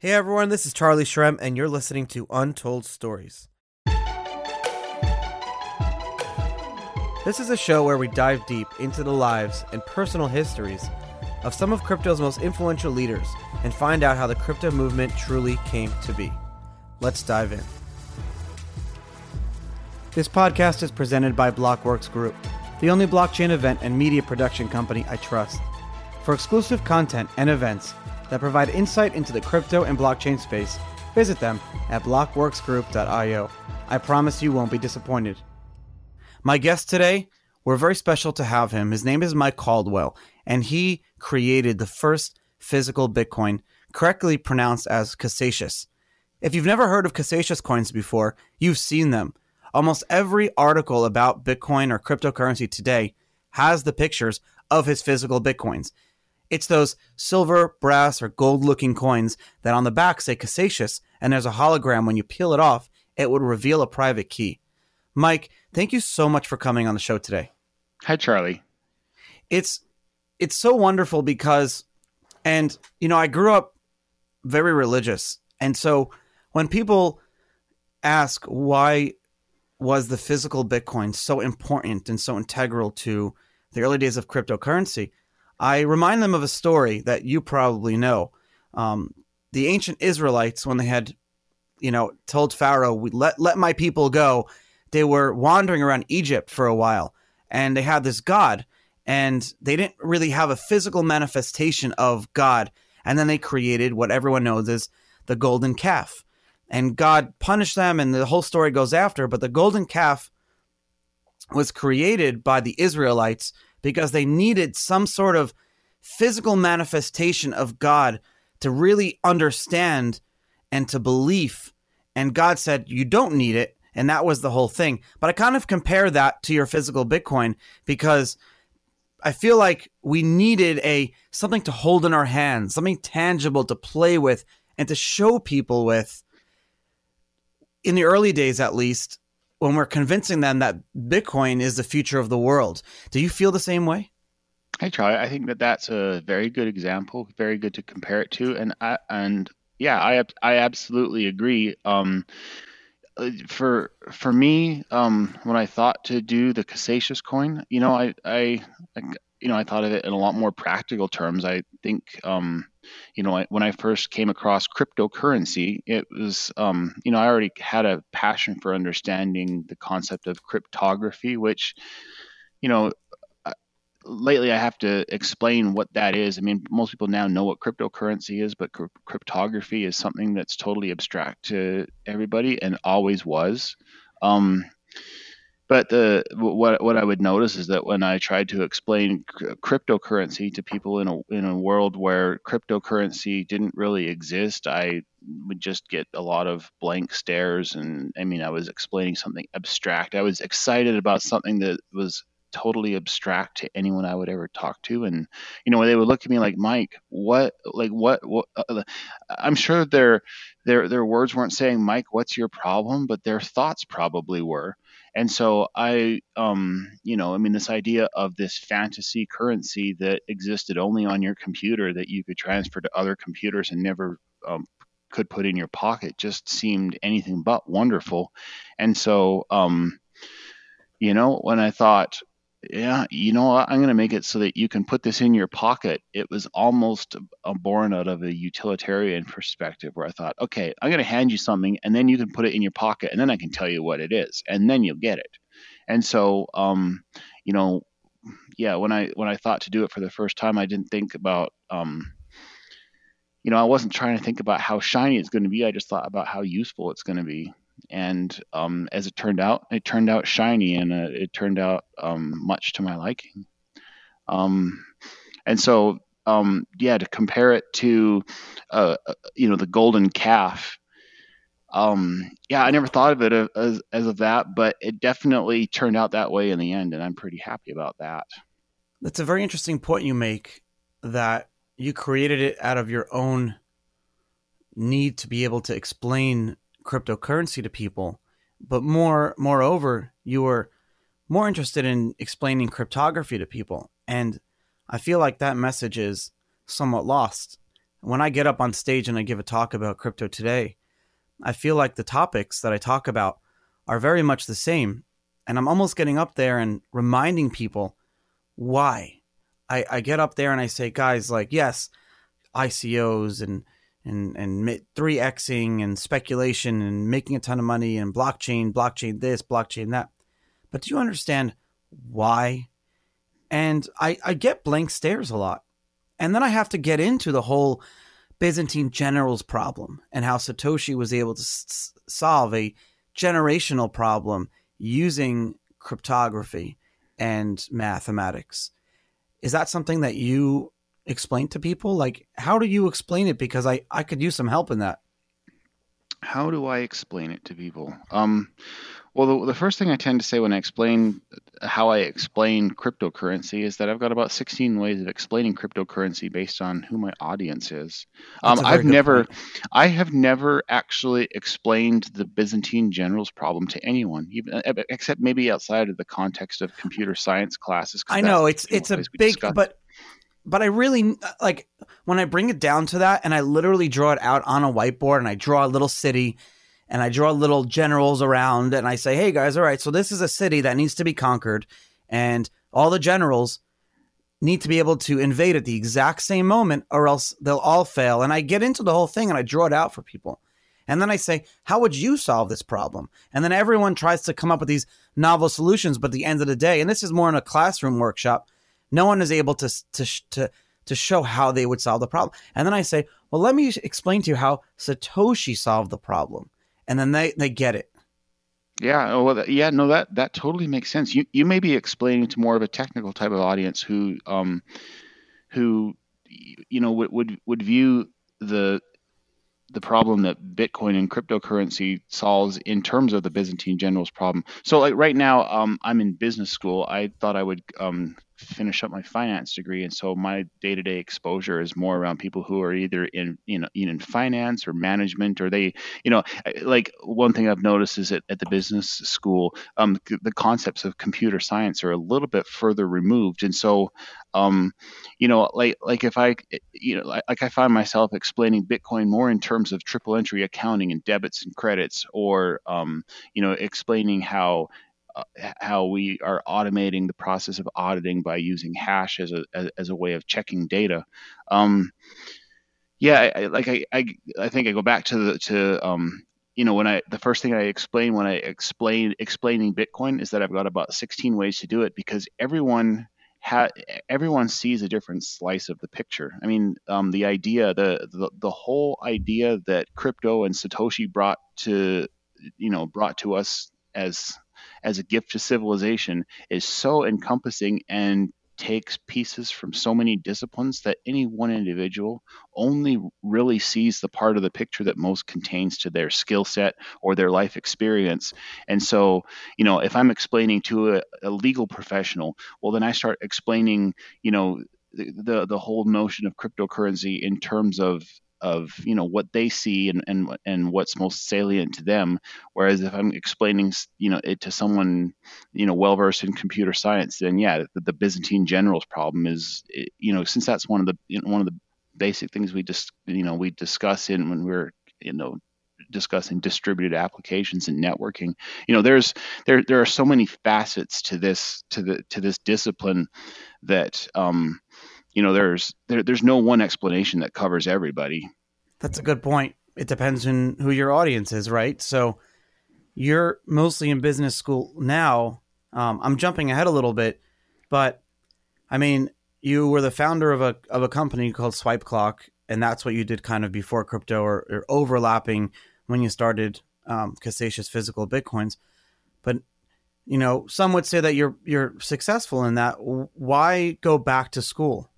Hey everyone, this is Charlie Shrem, and you're listening to Untold Stories. This is a show where we dive deep into the lives and personal histories of some of crypto's most influential leaders and find out how the crypto movement truly came to be. Let's dive in. This podcast is presented by Blockworks Group, the only blockchain event and media production company I trust. For exclusive content and events that provide insight into the crypto and blockchain space, visit them at blockworksgroup.io. I promise you won't be disappointed. My guest today, we're very special to have him. His name is Mike Caldwell, and he created the first physical Bitcoin, correctly pronounced as Casascius. If you've never heard of Casascius coins before, you've seen them. Almost every article about Bitcoin or cryptocurrency today has the pictures of his physical Bitcoins. It's those silver, brass, or gold looking coins that on the back say Casascius, and there's a hologram. When you peel it off, it would reveal a private key. Mike, thank you so much for coming on the show today. Hi, Charlie. It's it's so wonderful because, and you know, I grew up very religious, and so when people ask why was the physical Bitcoin so important and so integral to the early days of cryptocurrency, I remind them of a story that you probably know. Um, the ancient Israelites, when they had, you know, told Pharaoh, "Let let my people go," they were wandering around Egypt for a while, and they had this god, and they didn't really have a physical manifestation of God. And then they created what everyone knows as the golden calf, and God punished them, and the whole story goes after. But the golden calf was created by the Israelites because they needed some sort of physical manifestation of God to really understand and to believe. And God said, You don't need it. And that was the whole thing. But I kind of compare that to your physical Bitcoin because I feel like we needed a something to hold in our hands, something tangible to play with and to show people with in the early days at least when we're convincing them that Bitcoin is the future of the world. Do you feel the same way? Hey, Charlie. I think that that's a very good example, very good to compare it to, and I, and yeah, I I absolutely agree. Um, for for me, um, when I thought to do the Casascius coin, you know, I, I you know I thought of it in a lot more practical terms. I think um, you know, when I first came across cryptocurrency, it was, um, you know, I already had a passion for understanding the concept of cryptography, which, you know, lately I have to explain what that is. I mean, most people now know what cryptocurrency is, but cryptography is something that's totally abstract to everybody and always was. Um, but the what what I would notice is that when I tried to explain cryptocurrency to people in a in a world where cryptocurrency didn't really exist, I would just get a lot of blank stares. And I mean, I was explaining something abstract. I was excited about something that was totally abstract to anyone I would ever talk to. And you know, they would look at me like, Mike, what, like, what, what? Uh, I'm sure their their their words weren't saying, Mike, what's your problem, but their thoughts probably were. And so I, um, you know, I mean, this idea of this fantasy currency that existed only on your computer that you could transfer to other computers and never um, could put in your pocket just seemed anything but wonderful. And so, um, you know, when I thought, yeah, you know what? I'm going to make it so that you can put this in your pocket. It was almost born out of a utilitarian perspective where I thought, okay, I'm going to hand you something and then you can put it in your pocket and then I can tell you what it is and then you'll get it. And so, um, you know, yeah, when I when I thought to do it for the first time, I didn't think about, um, you know, I wasn't trying to think about how shiny it's going to be. I just thought about how useful it's going to be and um, as it turned out, it turned out shiny and uh, it turned out um, much to my liking. Um, and so, um, yeah, to compare it to, uh, uh, you know, the golden calf. Um, yeah, I never thought of it as, as of that, but it definitely turned out that way in the end, and I'm pretty happy about that. That's a very interesting point you make. That you created it out of your own need to be able to explain cryptocurrency to people, but more moreover, you were more interested in explaining cryptography to people. And I feel like that message is somewhat lost. when I get up on stage and I give a talk about crypto today, I feel like the topics that I talk about are very much the same. And I'm almost getting up there and reminding people why. I, I get up there and I say, guys, like, yes, ICOs and and and three xing and speculation and making a ton of money and blockchain, blockchain this, blockchain that. But do you understand why? And I, I get blank stares a lot. And then I have to get into the whole Byzantine generals problem and how Satoshi was able to s- solve a generational problem using cryptography and mathematics. Is that something that you explain to people? Like, how do you explain it? Because I, I could use some help in that. How do I explain it to people? Um, well, the, the, first thing I tend to say when I explain how I explain cryptocurrency is that I've got about 16 ways of explaining cryptocurrency based on who my audience is. Um, I've never, point. I have never actually explained the Byzantine generals problem to anyone, even except maybe outside of the context of computer science classes. I know it's it's a big, but but I really like when I bring it down to that, and I literally draw it out on a whiteboard, and I draw a little city and I draw little generals around and I say, hey guys, all right, so this is a city that needs to be conquered, and all the generals need to be able to invade at the exact same moment, or else they'll all fail. And I get into the whole thing and I draw it out for people. And then I say, how would you solve this problem? And then everyone tries to come up with these novel solutions, but at the end of the day, and this is more in a classroom workshop, no one is able to to to to show how they would solve the problem. And then I say, well, let me explain to you how Satoshi solved the problem and then they they get it. Yeah, oh, well, yeah, no, that that totally makes sense. You you may be explaining to more of a technical type of audience who um who you know would would, would view the the problem that Bitcoin and cryptocurrency solves in terms of the Byzantine generals problem. So, like right now, um, I'm in business school. I thought I would um, finish up my finance degree, and so my day-to-day exposure is more around people who are either in you know in finance or management, or they you know like one thing I've noticed is that at the business school, um, the concepts of computer science are a little bit further removed, and so um, you know like like if I you know like I find myself explaining Bitcoin more in terms of triple entry accounting and debits and credits, or um, you know explaining how how we are automating the process of auditing by using hash as a as, as a way of checking data. Um, yeah, I, like I, I I think I go back to the to um, you know when I the first thing I explain when I explain explaining Bitcoin is that I've got about 16 ways to do it because everyone ha- everyone sees a different slice of the picture. I mean, um, the idea, the, the the whole idea that crypto and Satoshi brought to you know brought to us as as a gift to civilization is so encompassing and takes pieces from so many disciplines that any one individual only really sees the part of the picture that most contains to their skill set or their life experience. And so, you know, if I'm explaining to a, a legal professional, well, then I start explaining, you know, the, the, the whole notion of cryptocurrency in terms of of you know what they see and and and what's most salient to them. Whereas if i'm explaining you know it to someone you know well versed in computer science then yeah the, the, byzantine generals problem is you know since that's one of the you know, one of the basic things we just you know we discuss in when we're you know discussing distributed applications and networking you know there's there there are so many facets to this to the to this discipline that um you know there's there, there's no one explanation that covers everybody. That's a good point. It depends on who your audience is right? So you're mostly in business school now. Um, i'm jumping ahead a little bit but i mean you were the founder of a of a company called swipe clock and that's what you did kind of before crypto or, or overlapping when you started um, physical bitcoins. But you know some would say that you're you're successful in that. Why go back to school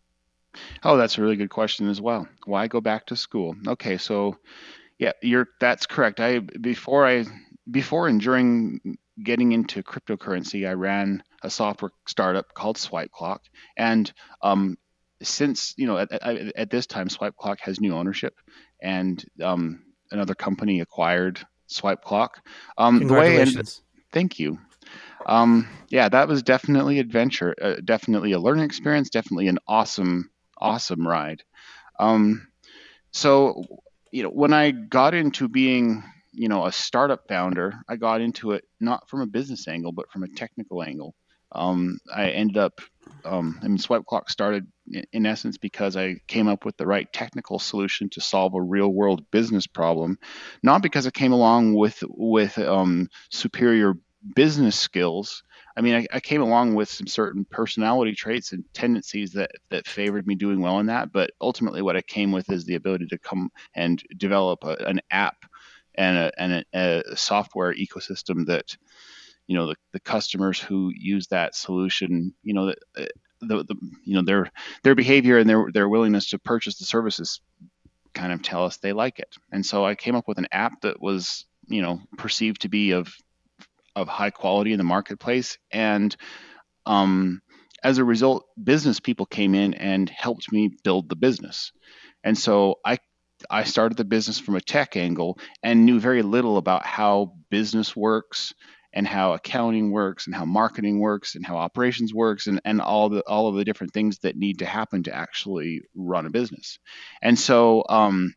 Oh, that's a really good question as well. Why go back to school? Okay, so yeah, you're that's correct. I before I before and during getting into cryptocurrency, I ran a software startup called Swipe Clock, and um, since you know at, at, at, this time Swipe Clock has new ownership, and um, another company acquired Swipe Clock. Um, Congratulations! The way thank you. Um, yeah, that was definitely adventure, uh, definitely a learning experience, definitely an awesome awesome ride. Um, so you know when I got into being you know a startup founder, I got into it not from a business angle but from a technical angle. Um, I ended up, um, I mean, Swipe Clock started in, essence because I came up with the right technical solution to solve a real world business problem, not because I came along with with um, superior business skills. I mean, I, I, came along with some certain personality traits and tendencies that that favored me doing well in that. But ultimately, what I came with is the ability to come and develop a, an app and a, and a, a software ecosystem that you know the, the customers who use that solution you know the, uh, the, the you know their their behavior and their their willingness to purchase the services kind of tell us they like it and so i came up with an app that was you know perceived to be of of high quality in the marketplace and um, as a result business people came in and helped me build the business and so i i started the business from a tech angle and knew very little about how business works and how accounting works and how marketing works and how operations works and, and all the all of the different things that need to happen to actually run a business. And so um,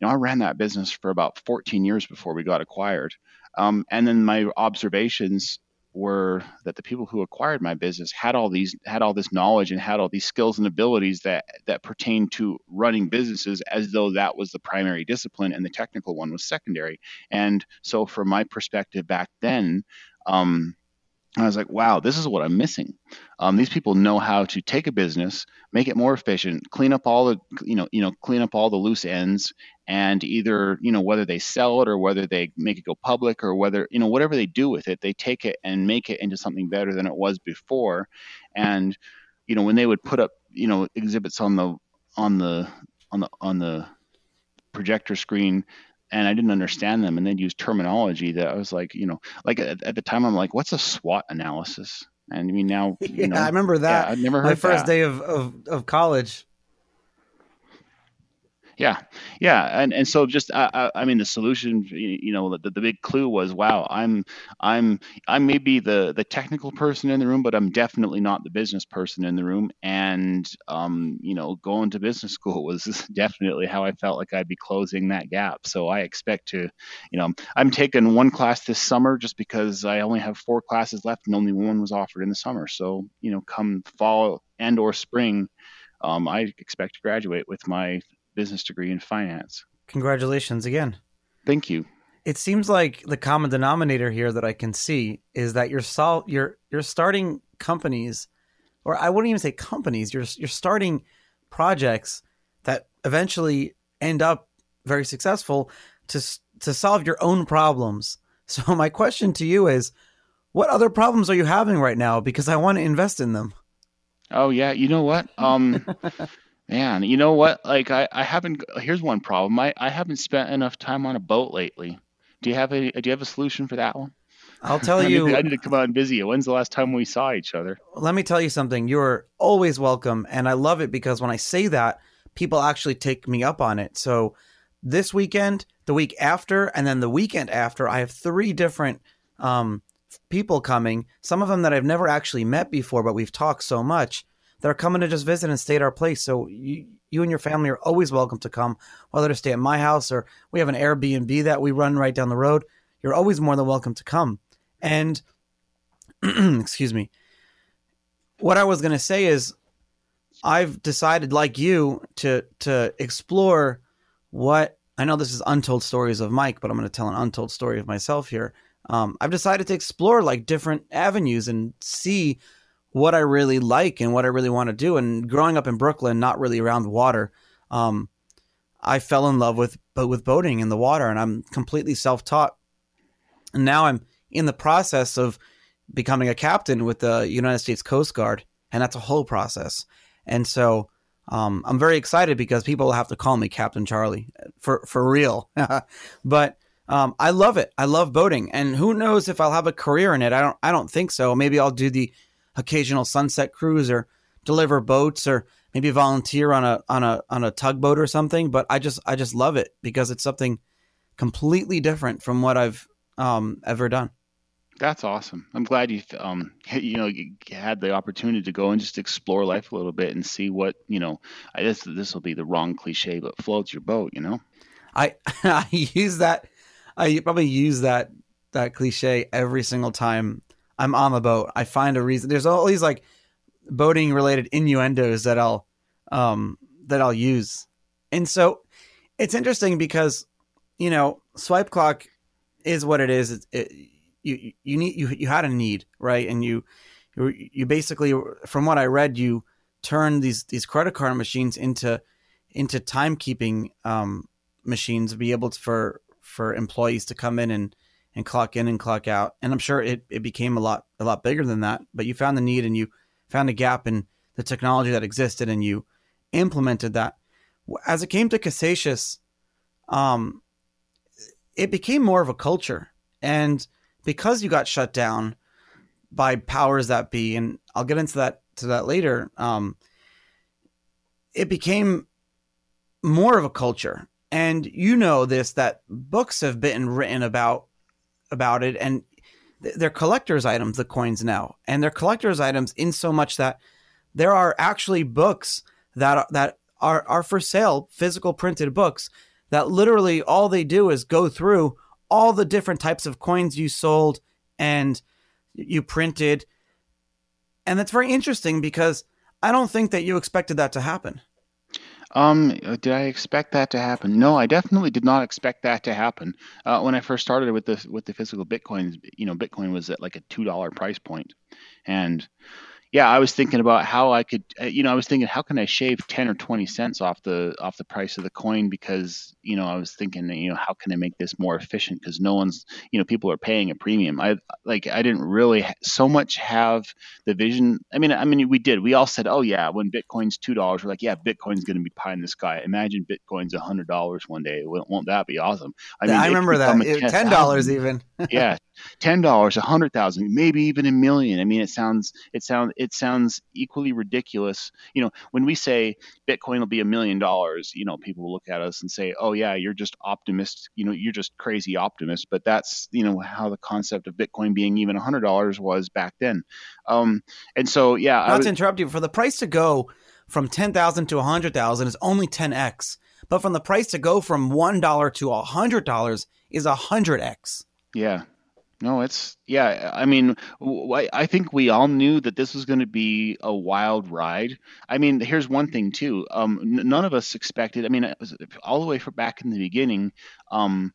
you know, I ran that business for about 14 years before we got acquired. Um, and then my observations were that the people who acquired my business had all these had all this knowledge and had all these skills and abilities that that pertain to running businesses as though that was the primary discipline and the technical one was secondary and so from my perspective back then um, I was like, wow, this is what I'm missing. Um, these people know how to take a business, make it more efficient, clean up all the, you know, you know, clean up all the loose ends, and either, you know, whether they sell it or whether they make it go public or whether, you know, whatever they do with it, they take it and make it into something better than it was before. And, you know, when they would put up, you know, exhibits on the on the on the on the projector screen and I didn't understand them, and they'd use terminology that I was like, you know, like at, at the time I'm like, what's a SWOT analysis? And I mean now, you yeah, know, I remember that. Yeah, I never heard my first that. day of, of of college. Yeah, yeah, and and so just I, I mean the solution, you know, the, the big clue was wow, I'm I'm I may be the the technical person in the room, but I'm definitely not the business person in the room. And um, you know, going to business school was definitely how I felt like I'd be closing that gap. So I expect to, you know, I'm taking one class this summer just because I only have four classes left and only one was offered in the summer. So you know, come fall and or spring. Um, I expect to graduate with my business degree in finance. Congratulations again. Thank you. It seems like the common denominator here that I can see is that you're sol- you're you're starting companies or I wouldn't even say companies, you're you're starting projects that eventually end up very successful to to solve your own problems. So my question to you is what other problems are you having right now because I want to invest in them? Oh yeah, you know what? Um Man, you know what? Like I, I haven't. Here's one problem. I, I haven't spent enough time on a boat lately. Do you have a Do you have a solution for that one? I'll tell I you. Need to, I need to come out and visit you. When's the last time we saw each other? Let me tell you something. You're always welcome, and I love it because when I say that, people actually take me up on it. So this weekend, the week after, and then the weekend after, I have three different um, people coming. Some of them that I've never actually met before, but we've talked so much that are coming to just visit and stay at our place. So you, you and your family are always welcome to come, whether to stay at my house or we have an Airbnb that we run right down the road. You're always more than welcome to come. And excuse me. What I was going to say is I've decided like you to to explore what I know this is untold stories of Mike, but I'm going to tell an untold story of myself here. Um, I've decided to explore like different avenues and see what I really like and what I really want to do. And growing up in Brooklyn, not really around water, um, I fell in love with with boating in the water, and I'm completely self taught. And now I'm in the process of becoming a captain with the United States Coast Guard, and that's a whole process. And so um, I'm very excited because people will have to call me Captain Charlie for for real. but um, I love it. I love boating, and who knows if I'll have a career in it? I don't. I don't think so. Maybe I'll do the occasional sunset cruise or deliver boats or maybe volunteer on a on a on a tugboat or something. But I just I just love it because it's something completely different from what I've um, ever done. That's awesome. I'm glad you um you know you had the opportunity to go and just explore life a little bit and see what you know. I guess this will be the wrong cliche, but floats your boat. You know. I I use that. I probably use that that cliche every single time I'm on the boat. I find a reason. There's all these like boating related innuendos that I'll um that I'll use, and so it's interesting because you know swipe clock is what it is. It, it, you you need you you had a need right, and you you basically from what I read you turn these these credit card machines into into timekeeping um, machines to be able to, for for employees to come in and and clock in and clock out. And I'm sure it, it became a lot a lot bigger than that. But you found the need and you found a gap in the technology that existed and you implemented that. As it came to Casascius, um, it became more of a culture. And because you got shut down by powers that be, and I'll get into that to that later, um, it became more of a culture. And you know this that books have been written about about it, and they're collector's items, the coins now, and they're collector's items in so much that there are actually books that that are are for sale, physical printed books that literally all they do is go through all the different types of coins you sold and you printed. And that's very interesting because I don't think that you expected that to happen. Um, did I expect that to happen? No, I definitely did not expect that to happen. Uh, when I first started with the with the physical bitcoins, you know, Bitcoin was at like a two dollar price point, and yeah, I was thinking about how I could, uh, you know, I was thinking how can I shave ten or twenty cents off the off the price of the coin because you know I was thinking, you know, how can I make this more efficient because no one's, you know, people are paying a premium. I like I didn't really so much have the vision. I mean, I mean, we did. We all said, oh yeah, when Bitcoin's two dollars, we're like, yeah, Bitcoin's going to be pie in the sky. Imagine Bitcoin's a hundred dollars one day. Won't, won't, that be awesome? I mean, I remember that ten dollars even. yeah, ten dollars, a hundred thousand, maybe even a million. I mean, it sounds it sounds it sounds equally ridiculous. You know, when we say Bitcoin will be a million dollars, you know, people will look at us and say, "Oh yeah, you're just optimist. You know, you're just crazy optimist." But that's you know how the concept of Bitcoin being even a hundred dollars was back then. Um, and so yeah, not was, to interrupt you, for the price to go from ten thousand to a hundred thousand is only ten x, but from the price to go from one dollar to a hundred dollars is a hundred x. Yeah, no, it's yeah. I mean, I think we all knew that this was going to be a wild ride. I mean, here's one thing too. Um, none of us expected. I mean, all the way from back in the beginning. Um,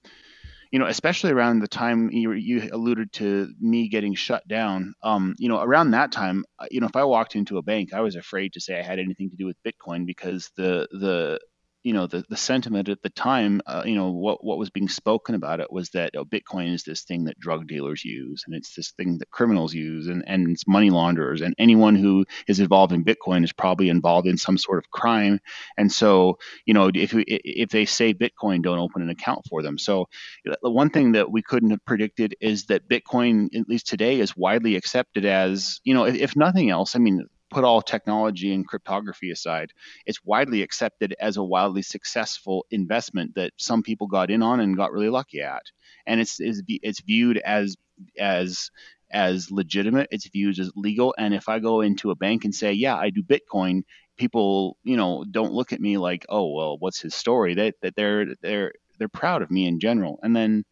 you know, especially around the time you, you alluded to me getting shut down. Um, you know, around that time, uh, you know, if I walked into a bank, I was afraid to say I had anything to do with Bitcoin because the the you know the, the sentiment at the time uh, you know what what was being spoken about it was that oh, bitcoin is this thing that drug dealers use and it's this thing that criminals use and and it's money launderers and anyone who is involved in bitcoin is probably involved in some sort of crime. And so you know if if they say bitcoin don't open an account for them. So the one thing that we couldn't have predicted is that bitcoin at least today is widely accepted as you know if, if nothing else i mean put all technology and cryptography aside, it's widely accepted as a wildly successful investment that some people got in on and got really lucky at. And it's it's, it's viewed as as as legitimate. It's viewed as legal. And if I go into a bank and say, "Yeah, I do Bitcoin," people, you know, don't look at me like, "Oh, well, what's his story?" That that they're they're they're proud of me in general. And then,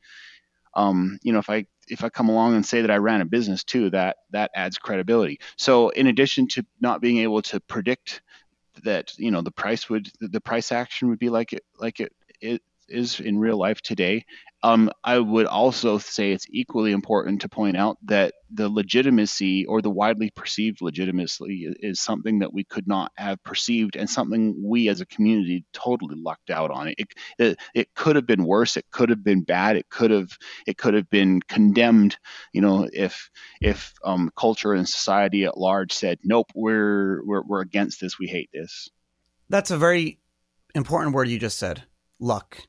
um, you know, if I if I come along and say that I ran a business too, that that adds credibility. So in addition to not being able to predict that you know the price would the price action would be like it like it, it is in real life today um, I would also say it's equally important to point out that the legitimacy or the widely perceived legitimacy is something that we could not have perceived and something we as a community totally lucked out on. It, it, it could have been worse. It could have been bad. It could have it could have been condemned. You know, if if um, culture and society at large said, "Nope, we're we're we're against this. We hate this." That's a very important word you just said. Luck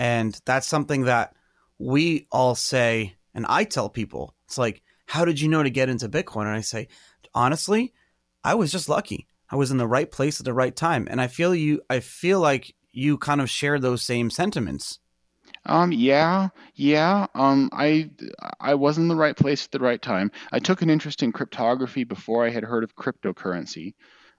and that's something that we all say, and I tell people, it's like, how did you know to get into Bitcoin? And I say, honestly, I was just lucky. I was in the right place at the right time. And I feel you, I feel like you kind of share those same sentiments. Um, yeah, yeah. Um, I I was in the right place at the right time. I took an interest in cryptography before I had heard of cryptocurrency.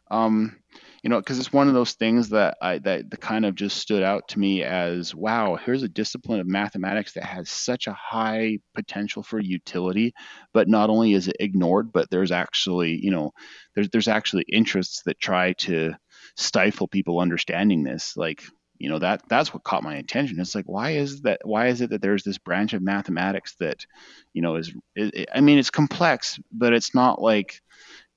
Um, you know, because it's one of those things that I that, that kind of just stood out to me as wow, here's a discipline of mathematics that has such a high potential for utility, but not only is it ignored, but there's actually, you know, there's there's actually interests that try to stifle people understanding this. Like you know that that's what caught my attention it's like why is that why is it that there's this branch of mathematics that you know is, is i mean it's complex but it's not like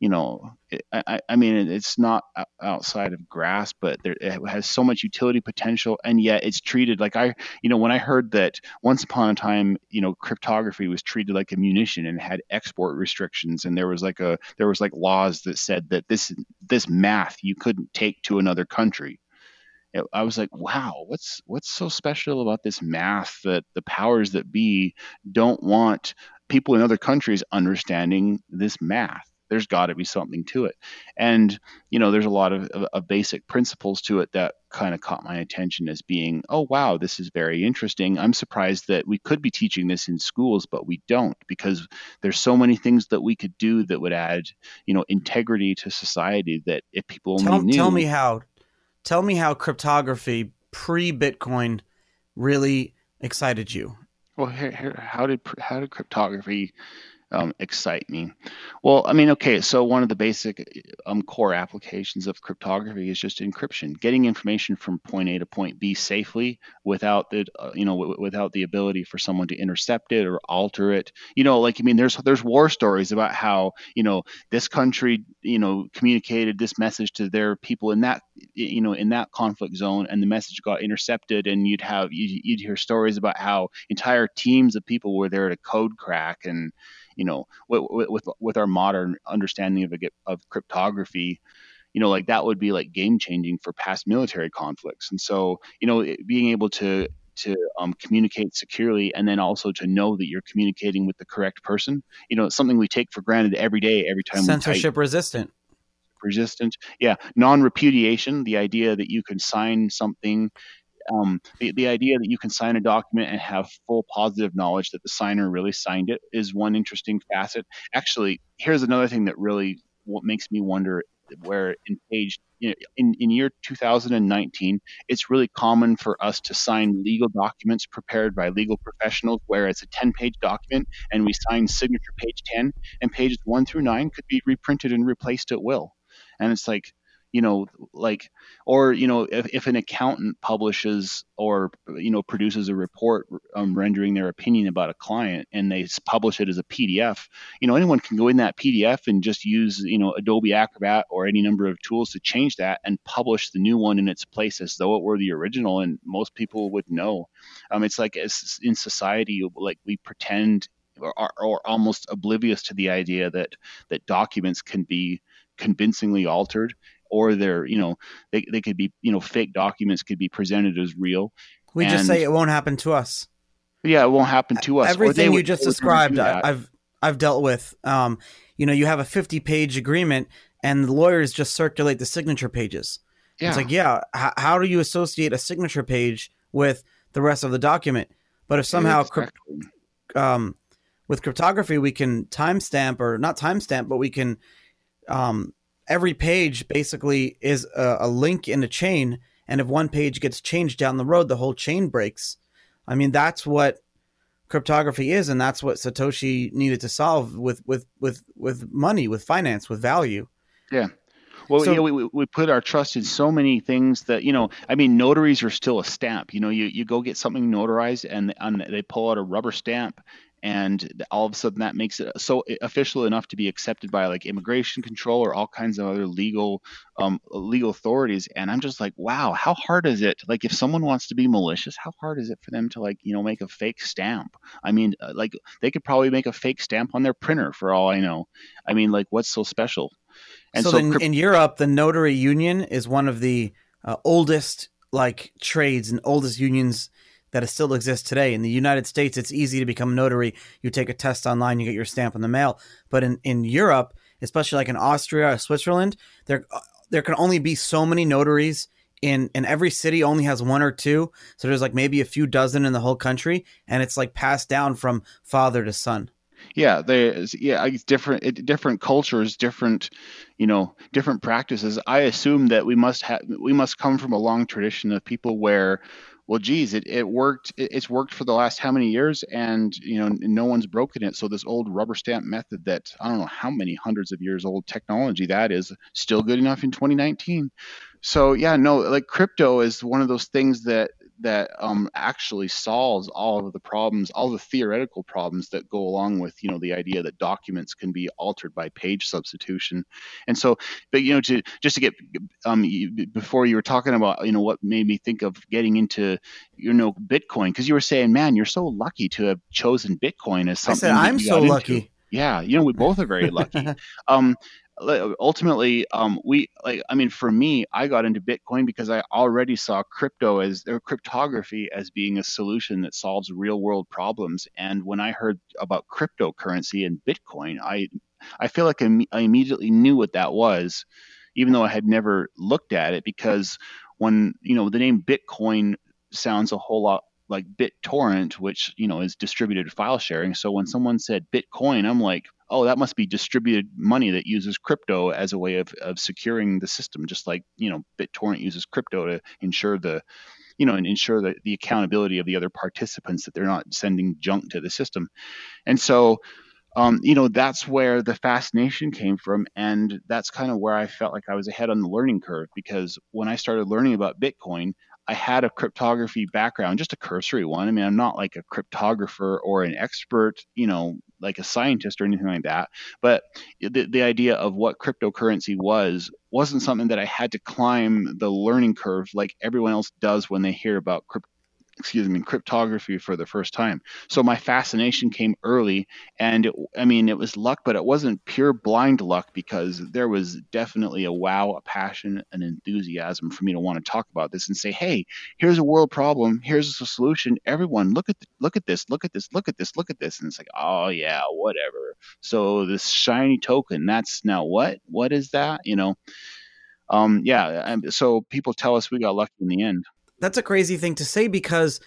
you know I, I mean it's not outside of grasp but there, it has so much utility potential and yet it's treated like i you know when i heard that once upon a time you know cryptography was treated like a munition and had export restrictions and there was like a there was like laws that said that this this math you couldn't take to another country it, I was like, wow, what's what's so special about this math that the powers that be don't want people in other countries understanding this math? There's got to be something to it, and you know, there's a lot of, of, of basic principles to it that kind of caught my attention as being, oh wow, this is very interesting. I'm surprised that we could be teaching this in schools, but we don't because there's so many things that we could do that would add, you know, integrity to society. That if people only tell, knew, tell me how tell me how cryptography pre Bitcoin really excited you. Well, here, here, how did how did cryptography um, excite me. Well, I mean, okay, so one of the basic um, core applications of cryptography is just encryption, getting information from point A to point B safely without the, uh, you know, w- without the ability for someone to intercept it or alter it. You know, like I mean, there's there's war stories about how you know this country, you know, communicated this message to their people in that, you know, in that conflict zone, and the message got intercepted, and you'd have you'd, you'd hear stories about how entire teams of people were there to code crack and you know with with, with our modern understanding of of cryptography you know like that would be like game changing for past military conflicts. And so you know being able to to um, communicate securely and then also to know that you're communicating with the correct person you know it's something we take for granted every day every time censorship resistant. Resistant yeah. Non-repudiation the idea that you can sign something um, the, the idea that you can sign a document and have full positive knowledge that the signer really signed it is one interesting facet. Actually, here's another thing that really what makes me wonder where in page you know, in, in year 2019 it's really common for us to sign legal documents prepared by legal professionals where it's a 10 page document and we sign signature page 10 and pages 1 through 9 could be reprinted and replaced at will and it's like you know like or you know if, if an accountant publishes or you know produces a report um, rendering their opinion about a client and they publish it as a pdf you know anyone can go in that pdf and just use you know adobe acrobat or any number of tools to change that and publish the new one in its place as though it were the original and most people would know. Um, it's like as in society like we pretend or, or almost oblivious to the idea that that documents can be convincingly altered or they're you know they, they could be you know fake documents could be presented as real. We and, just say it won't happen to us. Yeah it won't happen to us everything you just described i've i've dealt with. Um you know you have a 50 page agreement and the lawyers just circulate the signature pages. Yeah. it's like yeah h- how do you associate a signature page with the rest of the document? But if somehow exactly. crypt- um, with cryptography we can timestamp or not timestamp but we can um, every page basically is a, a, link in a chain and if one page gets changed down the road the whole chain breaks. I mean that's what cryptography is and that's what satoshi needed to solve with with with with money with finance with value. Yeah. Well, so, you know, we, we put our trust in so many things that, you know, I mean, notaries are still a stamp. You know, you, you go get something notarized and, and they pull out a rubber stamp and all of a sudden that makes it so official enough to be accepted by like immigration control or all kinds of other legal um, legal authorities. And i'm just like wow how hard is it? Like if someone wants to be malicious how hard is it for them to like you know make a fake stamp? I mean uh, like they could probably make a fake stamp on their printer for all i know. I mean like what's so special? And so, so in, in europe the notary union is one of the uh, oldest like trades and oldest unions that still exists today. In the United States, it's easy to become a notary. You take a test online, you get your stamp in the mail. But in, in Europe, especially like in Austria or Switzerland, there uh, there can only be so many notaries in in every city only has one or two so there's like maybe a few dozen in the whole country and it's like passed down from father to son yeah there's yeah different different cultures different you know different practices i assume that we must have we must come from a long tradition of people where well geez it, it worked it, it's worked for the last how many years? And you know no one's broken it. So this old rubber stamp method that i don't know how many hundreds of years old technology that is still good enough in 2019 so yeah no like crypto is one of those things that that um, actually solves all of the problems, all the theoretical problems that go along with you know the idea that documents can be altered by page substitution. And so, but you know, to just to get um, you, before you were talking about you know what made me think of getting into you know Bitcoin because you were saying, man, you're so lucky to have chosen Bitcoin as something. I said, I'm so lucky. Into. Yeah, you know, we both are very lucky. um, ultimately um, we like i mean for me i got into bitcoin because i already saw crypto as or cryptography as being a solution that solves real world problems and when i heard about cryptocurrency and bitcoin i i feel like I, I immediately knew what that was even though i had never looked at it because when you know the name bitcoin sounds a whole lot like BitTorrent, which you know is distributed file sharing. So when someone said Bitcoin, I'm like, oh, that must be distributed money that uses crypto as a way of, of securing the system, just like you know BitTorrent uses crypto to ensure the you know and ensure that the accountability of the other participants that they're not sending junk to the system. And so um, you know that's where the fascination came from and that's kind of where i felt like i was ahead on the learning curve because when i started learning about bitcoin I had a cryptography background, just a cursory one. I mean, I'm not like a cryptographer or an expert, you know, like a scientist or anything like that. But the, the idea of what cryptocurrency was wasn't something that I had to climb the learning curve like everyone else does when they hear about crypto excuse me, cryptography for the first time. So my fascination came early, and it, I mean, it was luck, but it wasn't pure blind luck because there was definitely a wow, a passion, an enthusiasm for me to want to talk about this and say, hey, here's a world problem, here's a solution. Everyone, look at the, look at this, look at this, look at this, look at this, and it's like, oh yeah, whatever. So this shiny token, that's now what? What is that? You know. Um, yeah, so people tell us we got lucky in the end that's a crazy thing to say because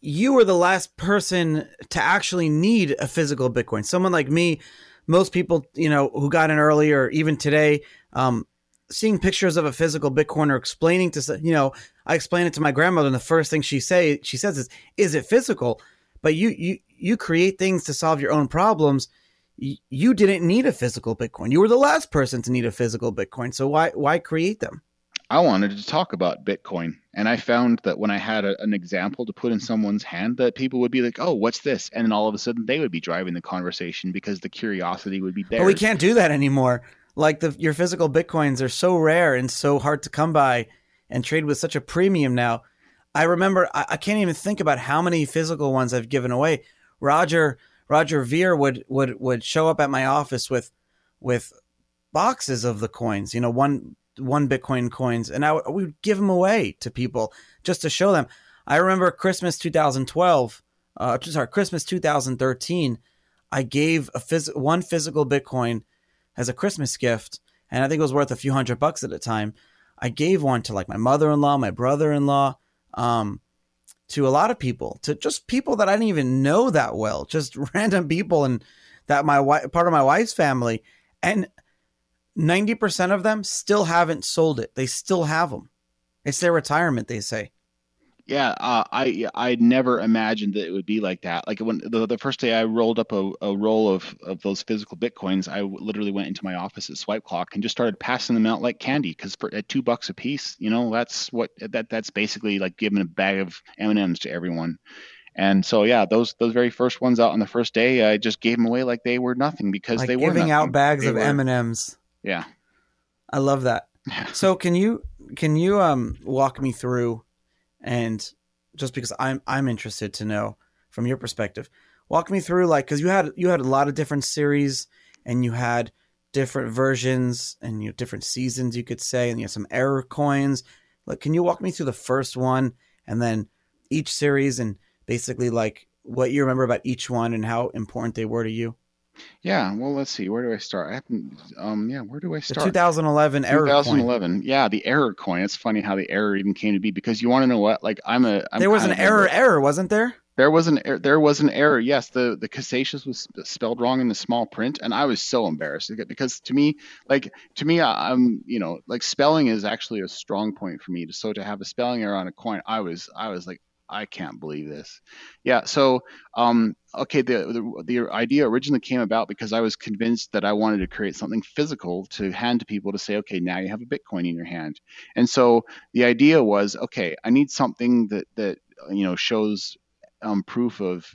you were the last person to actually need a physical Bitcoin. Someone like me, most people, you know, who got in early or even today, um, seeing pictures of a physical Bitcoin or explaining to, you know, I explain it to my grandmother, and the first thing she say she says is, "Is it physical?" But you you you create things to solve your own problems. You didn't need a physical Bitcoin. You were the last person to need a physical Bitcoin. So why why create them? I wanted to talk about Bitcoin. And I found that when I had a, an example to put in someone's hand, that people would be like, oh, what's this? And then all of a sudden they would be driving the conversation because the curiosity would be there. But we can't do that anymore. Like the, your physical Bitcoins are so rare and so hard to come by and trade with such a premium now. I remember, I, I can't even think about how many physical ones I've given away. Roger, Roger Ver would, would, would show up at my office with, with boxes of the coins, you know, one one Bitcoin coins, and I we would give them away to people just to show them. I remember Christmas 2012, uh, sorry, Christmas 2013. I gave a phys- one physical Bitcoin as a Christmas gift, and I think it was worth a few hundred bucks at the time. I gave one to like my mother-in-law, my brother-in-law, um, to a lot of people, to just people that I didn't even know that well, just random people, and that my wife, part of my wife's family, and 90% of them still haven't sold it. They still have them. It's their retirement, they say. Yeah, uh, I I never imagined that it would be like that. Like when the, the first day I rolled up a, a roll of, of those physical bitcoins, I literally went into my office at Swipe Clock and just started passing them out like candy. Because for at two bucks a piece, you know, that's what that that's basically like giving a bag of M and M's to everyone. And so yeah, those those very first ones out on the first day, I just gave them away like they were nothing because like they were giving out bags they of M and M's. Yeah. I love that. so can you can you um walk me through and just because I'm I'm interested to know from your perspective. Walk me through like cuz you had you had a lot of different series and you had different versions and you know, different seasons you could say and you have some error coins. Like can you walk me through the first one and then each series and basically like what you remember about each one and how important they were to you? Yeah, well, let's see. Where do I start? I haven't. Um, yeah, where do I The start? 2011 error coin. 2011. Yeah, the error coin. It's funny how the error even came to be because you want to know what? Like, I'm a. I'm There was an a- error, error, wasn't there? There was an er- there was an error. Yes, the the Casascius was spelled wrong in the small print, and I was so embarrassed because to me, like to me, I- I'm you know like spelling is actually a strong point for me. So to have a spelling error on a coin, I was I was like I can't believe this. Yeah. So um okay, the the, the idea originally came about because I was convinced that I wanted to create something physical to hand to people to say, okay, now you have a Bitcoin in your hand, and so the idea was, okay, I need something that that you know shows um, proof of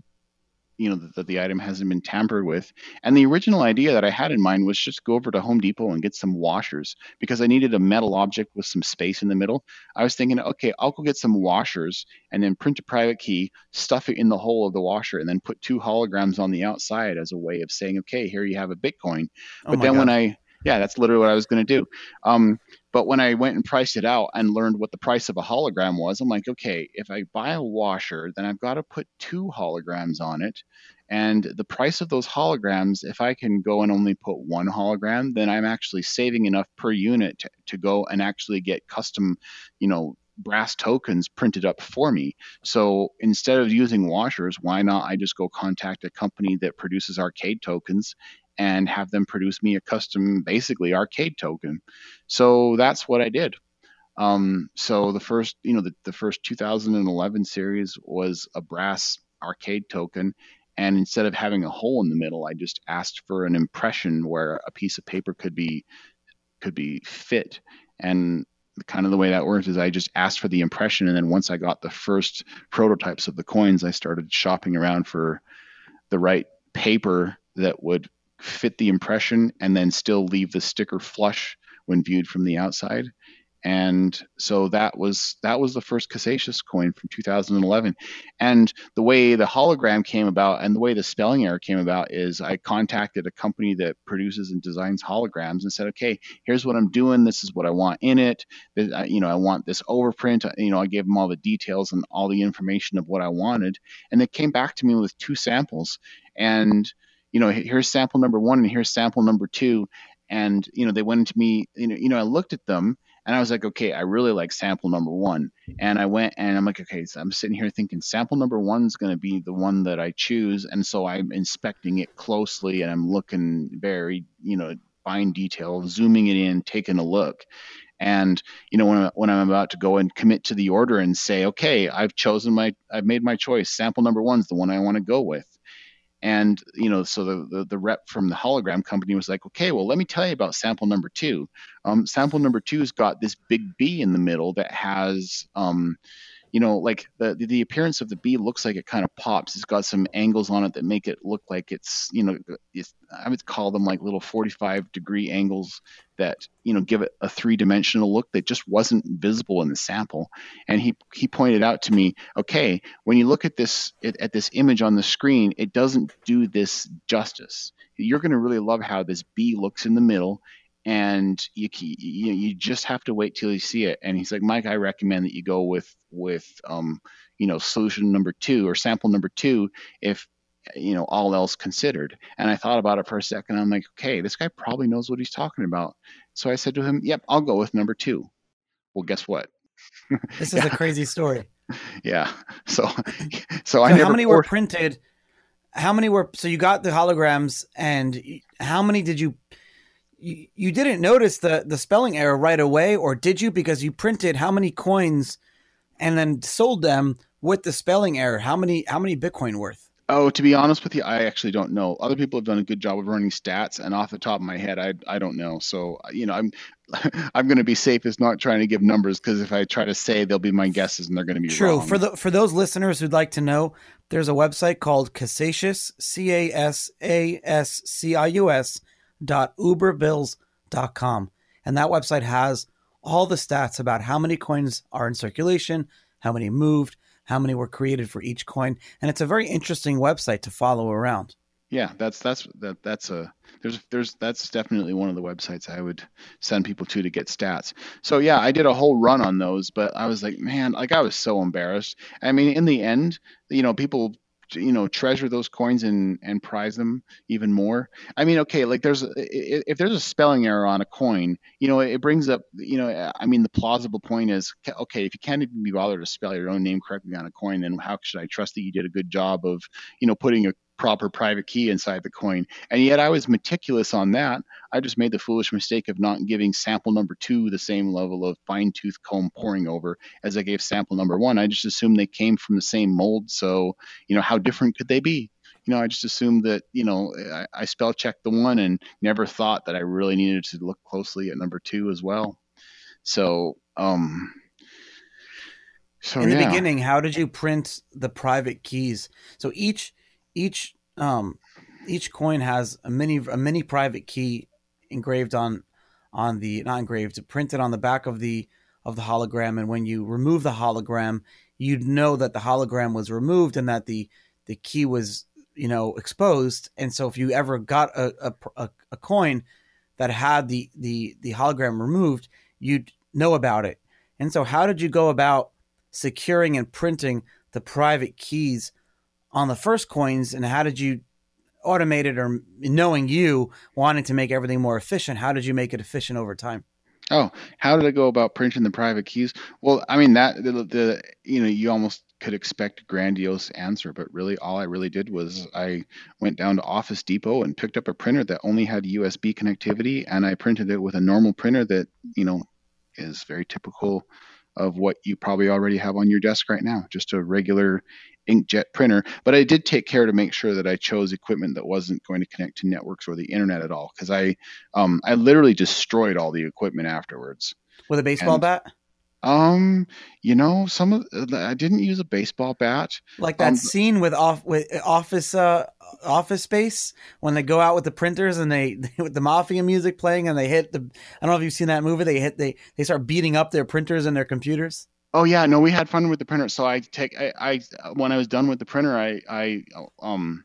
you know that, that the item hasn't been tampered with. And the original idea that i had in mind was just go over to home depot and get some washers because i needed a metal object with some space in the middle. I was thinking okay i'll go get some washers and then print a private key stuff it in the hole of the washer and then put two holograms on the outside as a way of saying okay here you have a bitcoin Oh but my then God. when I, yeah, that's literally what I was going to do. Um, but when I went and priced it out and learned what the price of a hologram was, I'm like, okay, if I buy a washer, then I've got to put two holograms on it. And the price of those holograms, if I can go and only put one hologram, then I'm actually saving enough per unit to, to go and actually get custom, you know, brass tokens printed up for me. So instead of using washers, why not I just go contact a company that produces arcade tokens and have them produce me a custom, basically arcade token. So that's what I did. Um, so the first, you know, the, the first 2011 series was a brass arcade token. And instead of having a hole in the middle, I just asked for an impression where a piece of paper could be could be fit. And kind of the way that works is I just asked for the impression, and then once I got the first prototypes of the coins, I started shopping around for the right paper that would fit the impression and then still leave the sticker flush when viewed from the outside. And so that was that was the first Casascius coin from 2011. And the way the hologram came about and the way the spelling error came about is I contacted a company that produces and designs holograms and said, okay, here's what I'm doing. This is what I want in it. You know, I want this overprint. You know, I gave them all the details and all the information of what I wanted, and they came back to me with two samples. And you know, here's sample number one and here's sample number two. And you know, they went into me. You know, you know, I looked at them and I was like, okay, I really like sample number one. And I went and I'm like, okay, so I'm sitting here thinking sample number one is going to be the one that I choose. And so I'm inspecting it closely and I'm looking very, you know, fine detail, zooming it in, taking a look. And you know, when, I, when I'm about to go and commit to the order and say, okay, I've chosen my, I've made my choice. Sample number one is the one I want to go with. And you know, so the, the the rep from the hologram company was like, okay, well, let me tell you about sample number two. Um, sample number two's got this big B in the middle that has, um, you know, like the the appearance of the B looks like it kind of pops. It's got some angles on it that make it look like it's, you know, it's, I would call them like little 45 degree angles that you know give it a three dimensional look that just wasn't visible in the sample. And he he pointed out to me, okay, when you look at this at, at this image on the screen, it doesn't do this justice. You're going to really love how this B looks in the middle and you, you you just have to wait till you see it. And he's like, Mike, I recommend that you go with with um, you know solution number two or sample number two if you know all else considered. And I thought about it for a second. I'm like, okay, this guy probably knows what he's talking about. So I said to him, Yep, I'll go with number two. Well, guess what? This is a crazy story. Yeah. So so, So I never how many were printed? How many were so you got the holograms and how many did you you, you didn't notice the the spelling error right away or did you because you printed how many coins and then sold them with the spelling error? How many how many bitcoin worth? Oh, to be honest with you, I actually don't know. Other people have done a good job of running stats, and off the top of my head, I I don't know. So you know, I'm I'm going to be safe as not trying to give numbers because if I try to say, they'll be my guesses, and they're going to be True. wrong. For the for those listeners who'd like to know, there's a website called Casascius C A S A S C I U S dot uberbills dot com. And that website has all the stats about how many coins are in circulation, how many moved, how many were created for each coin. And it's a very interesting website to follow around. yeah, that's that's that that's a there's there's that's definitely one of the websites I would send people to to get stats. So yeah, I did a whole run on those, but I was like, man, like I was so embarrassed. I mean, in the end, you know, people you know treasure those coins and and prize them even more. I mean okay like there's if there's a spelling error on a coin you know it brings up you know uh, i mean the plausible point is okay if you can't even be bothered to spell your own name correctly on a coin then how should i trust that you did a good job of you know putting a proper private key inside the coin. And yet I was meticulous on that. I just made the foolish mistake of not giving sample number two the same level of fine tooth comb pouring over as I gave sample number one. I just assumed they came from the same mold. So, you know, how different could they be? You know, I just assumed that, you know, I, I spell checked the one and never thought that I really needed to look closely at number two as well. So, um, so in the yeah. beginning, how did you print the private keys? So each each um each coin has a mini a mini private key engraved on on the not engraved printed on the back of the of the hologram. And when you remove the hologram you'd know that the hologram was removed and that the the key was you know exposed. And so if you ever got a a, a coin that had the the the hologram removed you'd know about it. And so how did you go about securing and printing the private keys on the first coins and how did you automate it or knowing you wanting to make everything more efficient how did you make it efficient over time? Oh how did i go about printing the private keys? Well i mean that the, the you know you almost could expect a grandiose answer but really all i really did was i went down to office depot and picked up a printer that only had usb connectivity and i printed it with a normal printer that you know is very typical of what you probably already have on your desk right now just a regular inkjet printer but i did take care to make sure that i chose equipment that wasn't going to connect to networks or the internet at all because i um, i literally destroyed all the equipment afterwards with a baseball and, bat um, you know, some of I didn't use a baseball bat. Like that um, scene with off with office uh office space when they go out with the printers and they with the mafia music playing and they hit the I don't know if you've seen that movie. They hit they they start beating up their printers and their computers. Oh yeah, no, we had fun with the printer. So I take I, I when I was done with the printer, I I um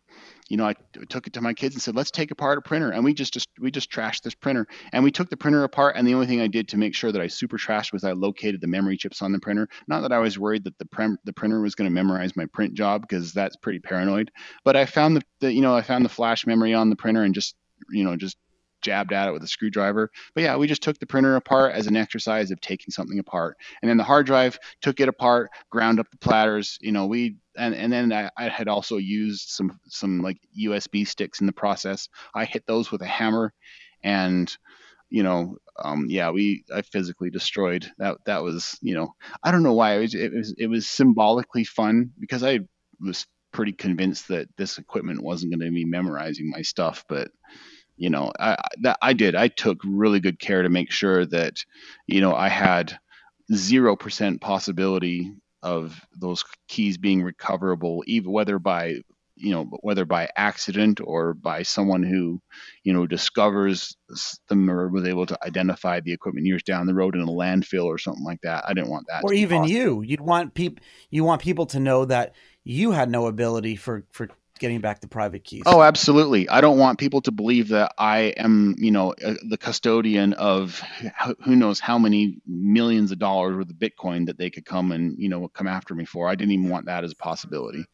you know, I took it to my kids and said, "Let's take apart a printer," and we just, just we just trashed this printer, and we took the printer apart. And the only thing I did to make sure that I super trashed was I located the memory chips on the printer. Not that I was worried that the prem- the printer was going to memorize my print job because that's pretty paranoid. But I found the, the you know I found the flash memory on the printer and just you know just jabbed at it with a screwdriver. But yeah, we just took the printer apart as an exercise of taking something apart. And then the hard drive took it apart, ground up the platters. You know, we and and then I, I had also used some some like USB sticks in the process. I hit those with a hammer, and you know, um, yeah, we I physically destroyed that. That was you know, I don't know why it was it was it was symbolically fun because I was pretty convinced that this equipment wasn't going to be memorizing my stuff, but you know, I, that I did. I took really good care to make sure that, you know, I had zero percent possibility of those keys being recoverable, even whether by you know whether by accident or by someone who you know discovers them or was able to identify the equipment years down the road in a landfill or something like that i didn't want that or even possible. you you'd want people you want people to know that you had no ability for for getting back the private keys. Oh, absolutely. I don't want people to believe that I am, you know, uh, the custodian of who knows how many millions of dollars worth of Bitcoin that they could come and, you know, come after me for. I didn't even want that as a possibility.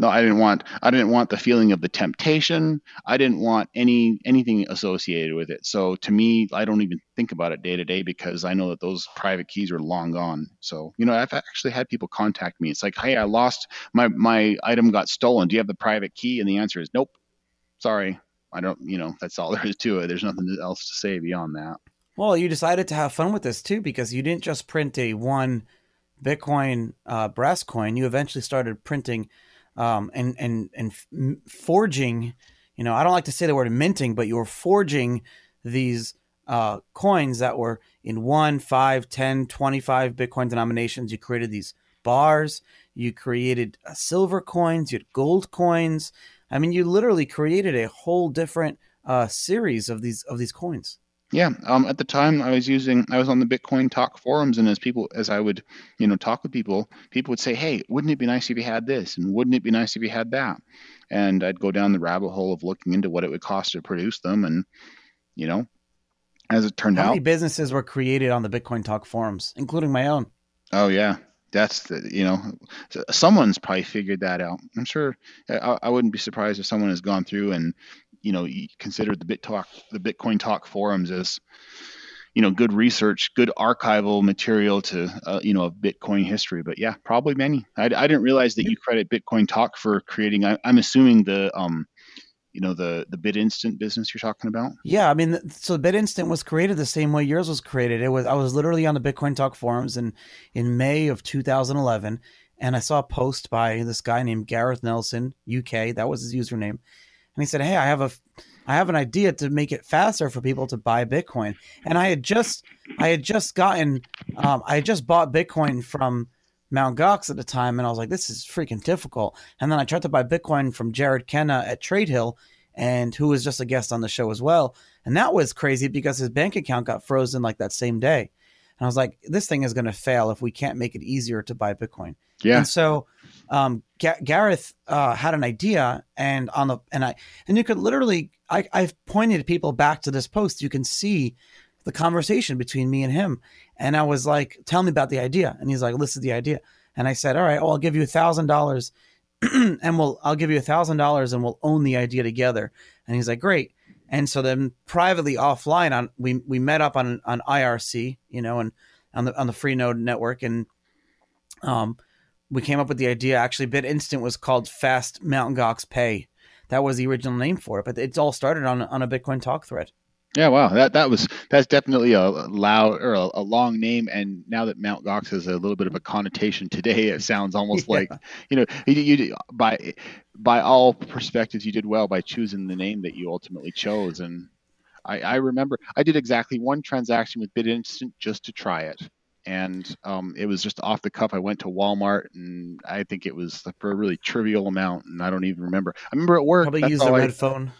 No, I didn't want I didn't want the feeling of the temptation. I didn't want any anything associated with it. So to me, I don't even think about it day to day because I know that those private keys are long gone. So, you know, I've actually had people contact me. It's like, "Hey, I lost my my item got stolen. Do you have the private key?" And the answer is, "Nope. Sorry. I don't, you know, that's all there is to it. There's nothing else to say beyond that." Well, you decided to have fun with this too because you didn't just print a one Bitcoin uh, brass coin. You eventually started printing um, and and and forging. You know, I don't like to say the word minting, but you were forging these uh, coins that were in 1, 5, 10, 25 Bitcoin denominations. You created these bars. You created uh, silver coins. You had gold coins. I mean, you literally created a whole different uh, series of these of these coins. Yeah, um, at the time I was using, I was on the Bitcoin Talk forums, and as people, as I would, you know, talk with people, people would say, "Hey, wouldn't it be nice if you had this?" and "Wouldn't it be nice if you had that?" And I'd go down the rabbit hole of looking into what it would cost to produce them, and you know, as it turned How out, many businesses were created on the Bitcoin Talk forums, including my own? Oh yeah, that's the you know someone's probably figured that out. I'm sure I, I wouldn't be surprised if someone has gone through and you know considered the Bit Talk the Bitcoin Talk forums as you know good research, good archival material to uh, you know of Bitcoin history. But yeah, probably many. I, I didn't realize that you credit Bitcoin Talk for creating. I, am assuming the um you know the the BitInstant business you're talking about. Yeah, I mean, so BitInstant was created the same way yours was created. It was I was literally on the Bitcoin Talk forums in in May of 2011, and I saw a post by this guy named Gareth Nelson UK. That was his username, and he said, "Hey, I have a I have an idea to make it faster for people to buy Bitcoin. And I had just I had just gotten um, I had just bought Bitcoin from Mount Gox at the time, and I was like, this is freaking difficult. And then I tried to buy Bitcoin from Jared Kenna at Tradehill, and who was just a guest on the show as well. And that was crazy because his bank account got frozen like that same day. And I was like, this thing is going to fail if we can't make it easier to buy Bitcoin. Yeah. And so um, G- Gareth uh, had an idea, and on the and I and you could literally I I've pointed people back to this post. You can see the conversation between me and him, and I was like, "Tell me about the idea," and he's like, "This is the idea," and I said, "All right, well, I'll give you a thousand dollars, and we'll I'll give you a thousand dollars, and we'll own the idea together." And he's like, "Great." And so then privately offline on we we met up on on IRC, you know, and on the on the Freenode network, and um we came up with the idea. Actually, BitInstant was called Fast Mountain Gox Pay. That was the original name for it, but it's all started on on a Bitcoin talk thread. Yeah, wow, that that was that's definitely a loud or a, a long name, and now that Mount Gox has a little bit of a connotation today, it sounds almost yeah. like you know you, you by by all perspectives you did well by choosing the name that you ultimately chose, and I, I remember I did exactly one transaction with BitInstant just to try it, and um, it was just off the cuff. I went to Walmart, and I think it was for a really trivial amount, and I don't even remember. I remember it worked. Probably use the red I, phone.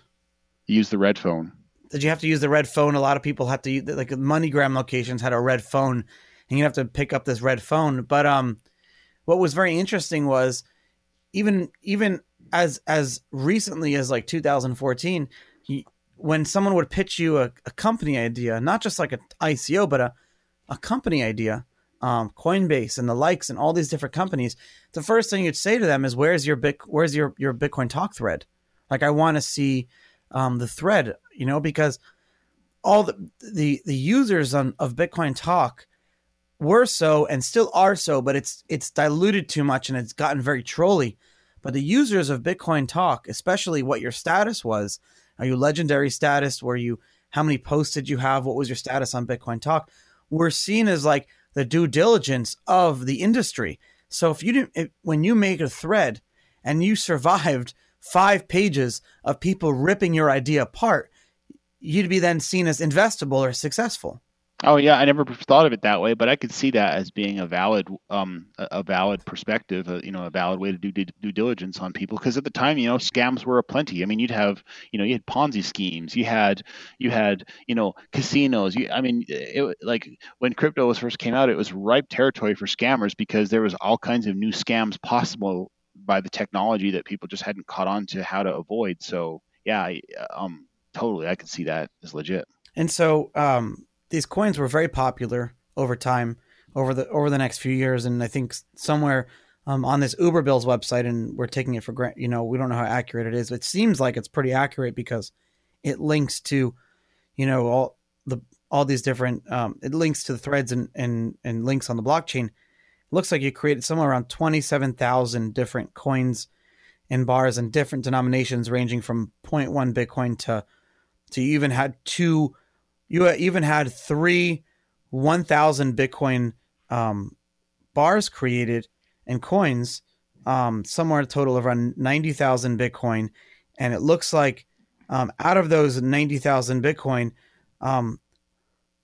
Use the red phone. Did you have to use the red phone? A lot of people have to use like MoneyGram locations had a red phone, and you have to pick up this red phone. But um, what was very interesting was even even as as recently as like 2014, he, when someone would pitch you a, a company idea, not just like an ICO, but a a company idea, um, Coinbase and the likes and all these different companies, the first thing you'd say to them is, "Where's your Bit? Where's your your Bitcoin talk thread? Like, I want to see um, the thread, you know, because all the the the users on, of Bitcoin talk were so and still are so, but it's it's diluted too much and it's gotten very trolly. But the users of Bitcoin talk, especially what your status was, are you legendary status? Were you how many posts did you have? What was your status on Bitcoin talk? Were seen as like the due diligence of the industry. So if you didn't, if, when you make a thread and you survived five pages of people ripping your idea apart, you'd be then seen as investable or successful. Oh yeah, I never thought of it that way, but I could see that as being a valid, um, a, valid perspective. Uh, you know, a valid way to do due diligence on people. Because at the time, you know, scams were aplenty. I mean, you'd have, you know, you had Ponzi schemes, you had, you had, you know, casinos. You, I mean, it like when crypto was first came out, it was ripe territory for scammers because there was all kinds of new scams possible by the technology that people just hadn't caught on to how to avoid. So yeah, I, um, totally, I could see that as legit. And so, um these coins were very popular over time, over the over the next few years, and I think somewhere um, on this Uber Bills website, and we're taking it for granted. You know, we don't know how accurate it is. It seems like it's pretty accurate because it links to, you know, all the all these different. Um, it links to the threads and and and links on the blockchain. Looks like you created somewhere around twenty seven thousand different coins and bars and different denominations, ranging from 0.1 Bitcoin to to you even had two you even had three 1,000 Bitcoin um, bars created and coins, um, somewhere a total of around 90,000 Bitcoin. And it looks like um, out of those 90,000 Bitcoin, um,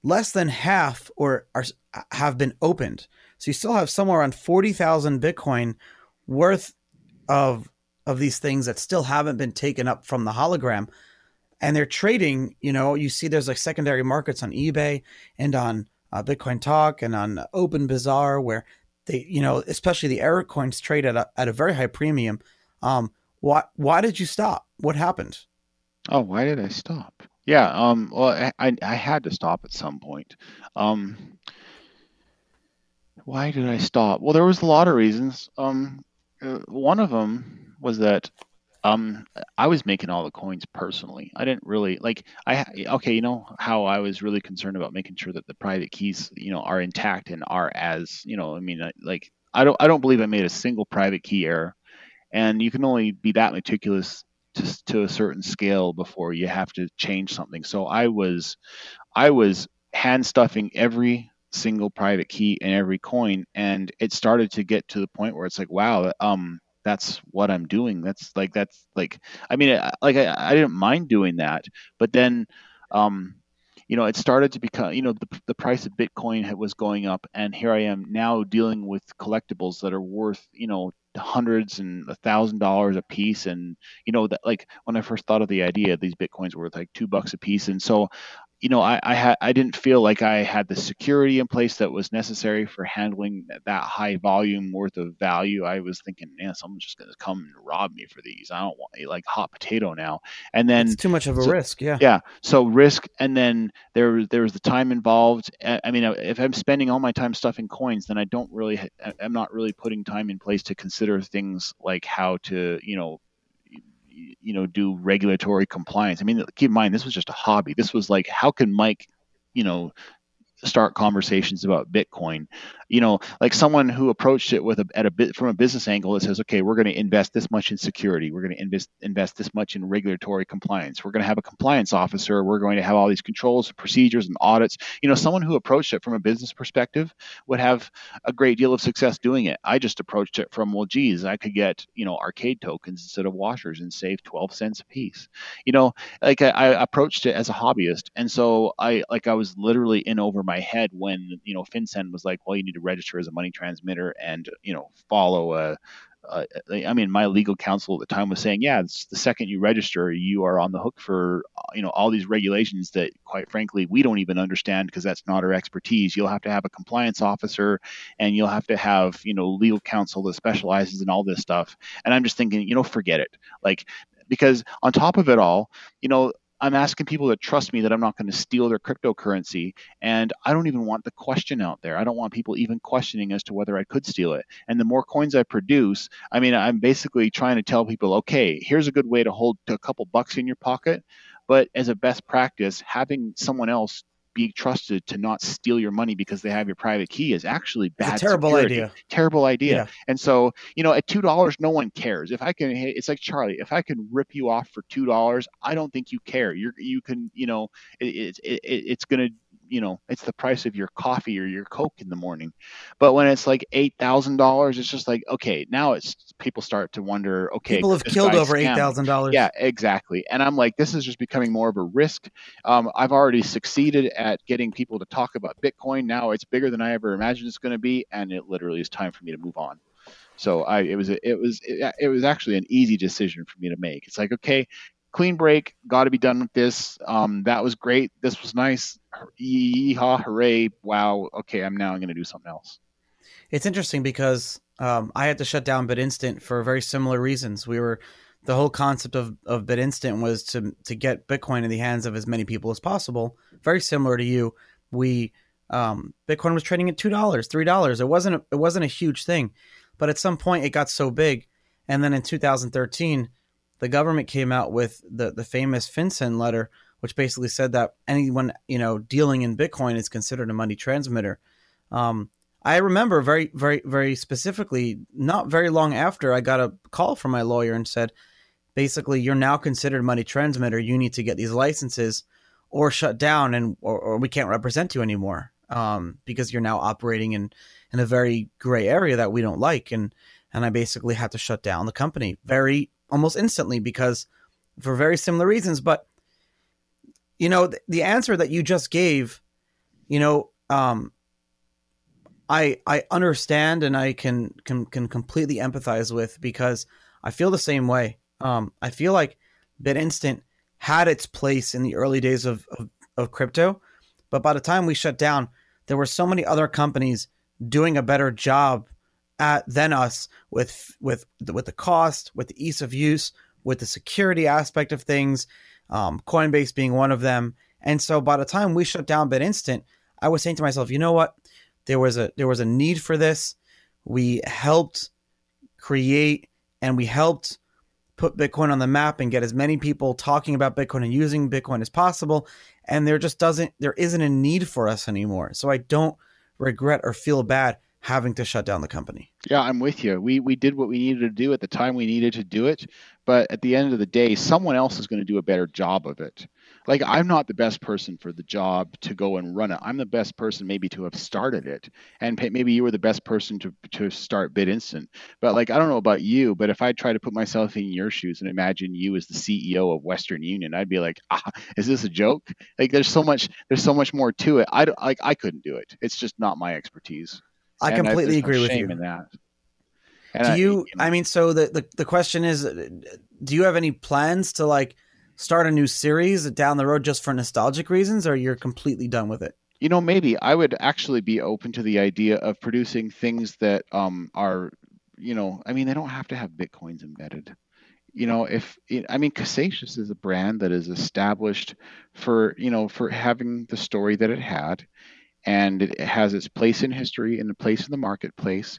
less than half or are, have been opened. So you still have somewhere around 40,000 Bitcoin worth of of these things that still haven't been taken up from the hologram and they're trading. You know, you see there's like secondary markets on eBay and on uh, Bitcoin Talk and on Open Bazaar where they, you know, especially the error coins trade at a, at a very high premium. Um, why why did you stop? What happened? Oh, why did I stop? Yeah, um, well, I, I had to stop at some point. Um, why did I stop? Well, there was a lot of reasons. Um, uh, one of them was that um, I was making all the coins personally. I didn't really like I okay, you know how I was really concerned about making sure that the private keys, you know, are intact and are as, you know, I mean like I don't I don't believe I made a single private key error. And you can only be that meticulous to, to a certain scale before you have to change something. So I was I was hand stuffing every single private key in every coin and it started to get to the point where it's like wow um that's what i'm doing. That's like that's like i mean like i, I didn't mind doing that but then um you know it started to become you know the, the price of bitcoin was going up and here i am now dealing with collectibles that are worth you know hundreds and a thousand dollars a piece. And you know that like when i first thought of the idea these bitcoins were like two bucks a piece. And so you know, I I, had, I didn't feel like I had the security in place that was necessary for handling that high volume worth of value. I was thinking, man, someone's just going to come and rob me for these. I don't want like hot potato now. And then it's too much of a so, risk. Yeah. Yeah. So risk, and then there there was the time involved. I mean, uh, if I'm spending all my time stuffing coins, then I don't really, I'm not really putting time in place to consider things like how to, you know, you know do regulatory compliance. I mean, keep in mind this was just a hobby. This was like how can Mike, you know, start conversations about Bitcoin. You know, like someone who approached it with a at a bit from a business angle that says, okay, we're going to invest this much in security, we're going to invest invest this much in regulatory compliance, we're going to have a compliance officer, we're going to have all these controls, procedures, and audits. You know, someone who approached it from a business perspective would have a great deal of success doing it. I just approached it from, well, geez, I could get you know arcade tokens instead of washers and save twelve cents a piece. You know, like I, I approached it as a hobbyist, and so I like I was literally in over my head when you know FinCEN was like, well, you need to register as a money transmitter and you know follow a. I mean, my legal counsel at the time was saying, yeah, it's the second you register, you are on the hook for you know all these regulations that, quite frankly, we don't even understand because that's not our expertise. You'll have to have a compliance officer, and you'll have to have you know legal counsel that specializes in all this stuff. And I'm just thinking, you know, forget it. Like because on top of it all, you know, I'm asking people to trust me that I'm not going to steal their cryptocurrency. And I don't even want the question out there. I don't want people even questioning as to whether I could steal it. And the more coins I produce, I mean, I'm basically trying to tell people, okay, here's a good way to hold a couple bucks in your pocket. But as a best practice, having someone else be trusted to not steal your money because they have your private key is actually bad. terrible security. idea. Terrible idea. Yeah. And so, you know, at two dollars, no one cares. If I can, it's like Charlie. If I can rip you off for two dollars, I don't think you care. You're, you can, you know, it, it, it it's going to you know it's the price of your coffee or your coke in the morning. But when it's like eight thousand dollars it's just like okay now it's people start to wonder okay people have killed over eight thousand dollars. Yeah exactly. And i'm like this is just becoming more of a risk. Um, i've already succeeded at getting people to talk about bitcoin. Now it's bigger than i ever imagined it's going to be and it literally is time for me to move on. So I, it was, it was, it, it was actually an easy decision for me to make. It's like, okay, clean break. Got to be done with this. Um, that was great. This was nice. Yeehaw, hooray! Wow. Okay, I'm now going to do something else. It's interesting because um, I had to shut down BitInstant for very similar reasons. We were the whole concept of of BitInstant was to to get Bitcoin in the hands of as many people as possible. Very similar to you, we um, Bitcoin was trading at two dollars, three dollars. It wasn't a, it wasn't a huge thing, but at some point it got so big, and then in 2013 the government came out with the the famous FinCEN letter, which basically said that anyone you know dealing in Bitcoin is considered a money transmitter. Um, I remember very very very specifically, not very long after I got a call from my lawyer and said, basically, you're now considered a money transmitter. You need to get these licenses or shut down, and or, or we can't represent you anymore um, because you're now operating in in a very gray area that we don't like and and I basically had to shut down the company very almost instantly because for very similar reasons. But you know, the, the answer that you just gave, you know, um, I I understand and I can can can completely empathize with because I feel the same way. Um, I feel like BitInstant had its place in the early days of, of, of crypto, but by the time we shut down, there were so many other companies doing a better job at than us with with with the cost, with the ease of use, with the security aspect of things. Um, Coinbase being one of them. And so by the time we shut down BitInstant, I was saying to myself, you know what? there was a there was a need for this. We helped create and we helped put Bitcoin on the map and get as many people talking about Bitcoin and using Bitcoin as possible. And there just doesn't there isn't a need for us anymore. So I don't regret or feel bad having to shut down the company. Yeah, I'm with you. We we did what we needed to do at the time we needed to do it, but at the end of the day, someone else is going to do a better job of it like I'm not the best person for the job to go and run it. I'm the best person maybe to have started it, and maybe you were the best person to to start BitInstant. But like I don't know about you, but if I try to put myself in your shoes and imagine you as the CEO of Western Union, I'd be like, ah, is this a joke? Like there's so much there's so much more to it. I like I couldn't do it. It's just not my expertise. I and completely I, agree no with you. In that. And do you, I, you know, I mean, so the, the the question is, do you have any plans to like? start a new series down the road just for nostalgic reasons, or you're completely done with it? You know, maybe I would actually be open to the idea of producing things that um, are, you know, I mean, they don't have to have bitcoins embedded. You know, if I mean, Casascius is a brand that is established for, you know, for having the story that it had, and it has its place in history and a place in the marketplace,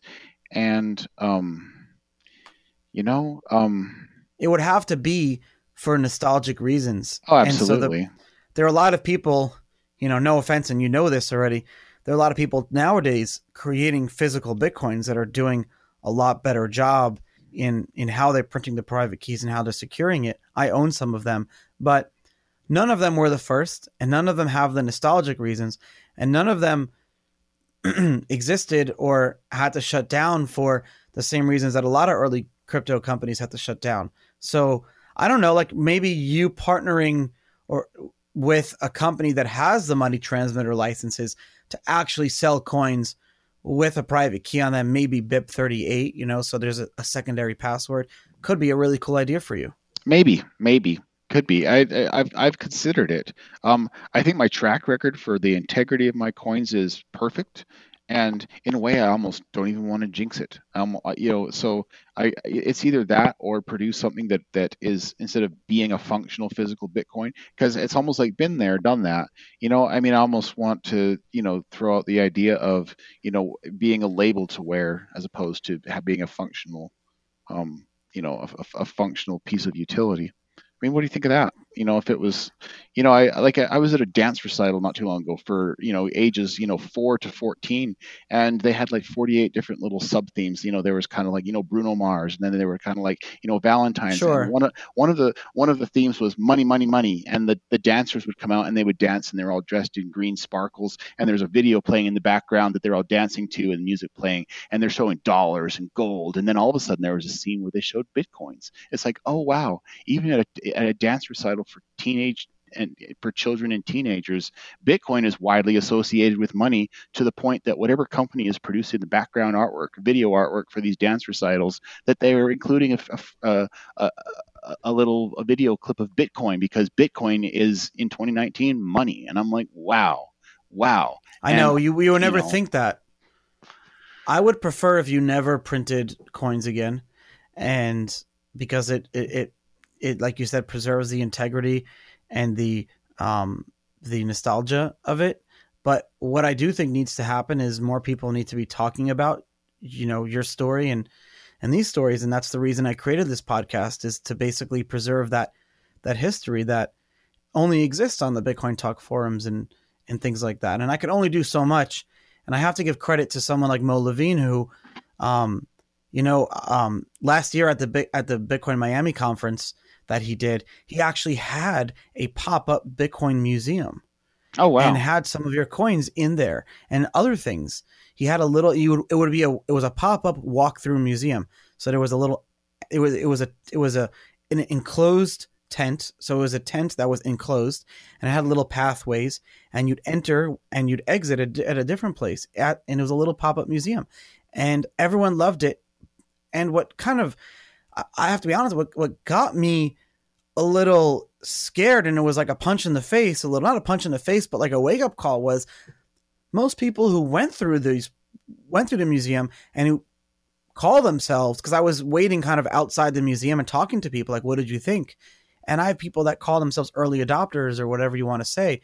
and um, you know, um, it would have to be for nostalgic reasons. Oh, absolutely. So the, there are a lot of people, you know, no offense, and you know this already. There are a lot of people nowadays creating physical bitcoins that are doing a lot better job in in how they're printing the private keys and how they're securing it. I own some of them, but none of them were the first, and none of them have the nostalgic reasons, and none of them existed or had to shut down for the same reasons that a lot of early crypto companies had to shut down. So I don't know, like maybe you partnering or with a company that has the money transmitter licenses to actually sell coins with a private key on them, maybe BIP38, you know, so there's a, a secondary password, could be a really cool idea for you. Maybe, maybe could be. I, have I've considered it. Um, I think my track record for the integrity of my coins is perfect, and in a way i almost don't even want to jinx it um you know so i it's either that or produce something that that is instead of being a functional physical bitcoin because it's almost like been there done that you know i mean i almost want to you know throw out the idea of you know being a label to wear as opposed to being a functional um you know a, a functional piece of utility mean, what do you think of that? You know, if it was, you know, I like I was at a dance recital not too long ago for you know ages you know four to fourteen, and they had like forty eight different little sub themes. You know, there was kind of like you know Bruno Mars, and then they were kind of like you know Valentine's. Sure. And one of one of the one of the themes was money, money, money, and the the dancers would come out and they would dance, and they're all dressed in green sparkles, and there's a video playing in the background that they're all dancing to, and music playing, and they're showing dollars and gold, and then all of a sudden there was a scene where they showed bitcoins. It's like, oh wow, even at a, at a dance recital for teenage and for children and teenagers, Bitcoin is widely associated with money to the point that whatever company is producing the background artwork, video artwork for these dance recitals, that they are including a, a, a, a little a video clip of Bitcoin because Bitcoin is in 2019 money, and I'm like, wow, wow. I and, know you you would never you know, think that. I would prefer if you never printed coins again, and because it it, it it like you said preserves the integrity and the um the nostalgia of it. But what i do think needs to happen is more people need to be talking about you know your story and and these stories. And that's the reason i created this podcast is to basically preserve that that history that only exists on the bitcoin talk forums and and things like that. And i can only do so much. And i have to give credit to someone like Moe Levin who um you know um last year at the at the bitcoin miami conference that he did, he actually had a pop up Bitcoin museum. Oh wow! And had some of your coins in there and other things. He had a little. You would it would be a it was a pop up walkthrough museum. So there was a little. It was it was a it was a an enclosed tent. So it was a tent that was enclosed and it had little pathways, and you'd enter and you'd exit at, at a different place. At and it was a little pop up museum, and everyone loved it. And what kind of I have to be honest, what, what got me a little scared and it was like a punch in the face, a little, not a punch in the face, but like a wake up call was most people who went through these, went through the museum and who call themselves, because I was waiting kind of outside the museum and talking to people like, what did you think? And I have people that call themselves early adopters or whatever you want to say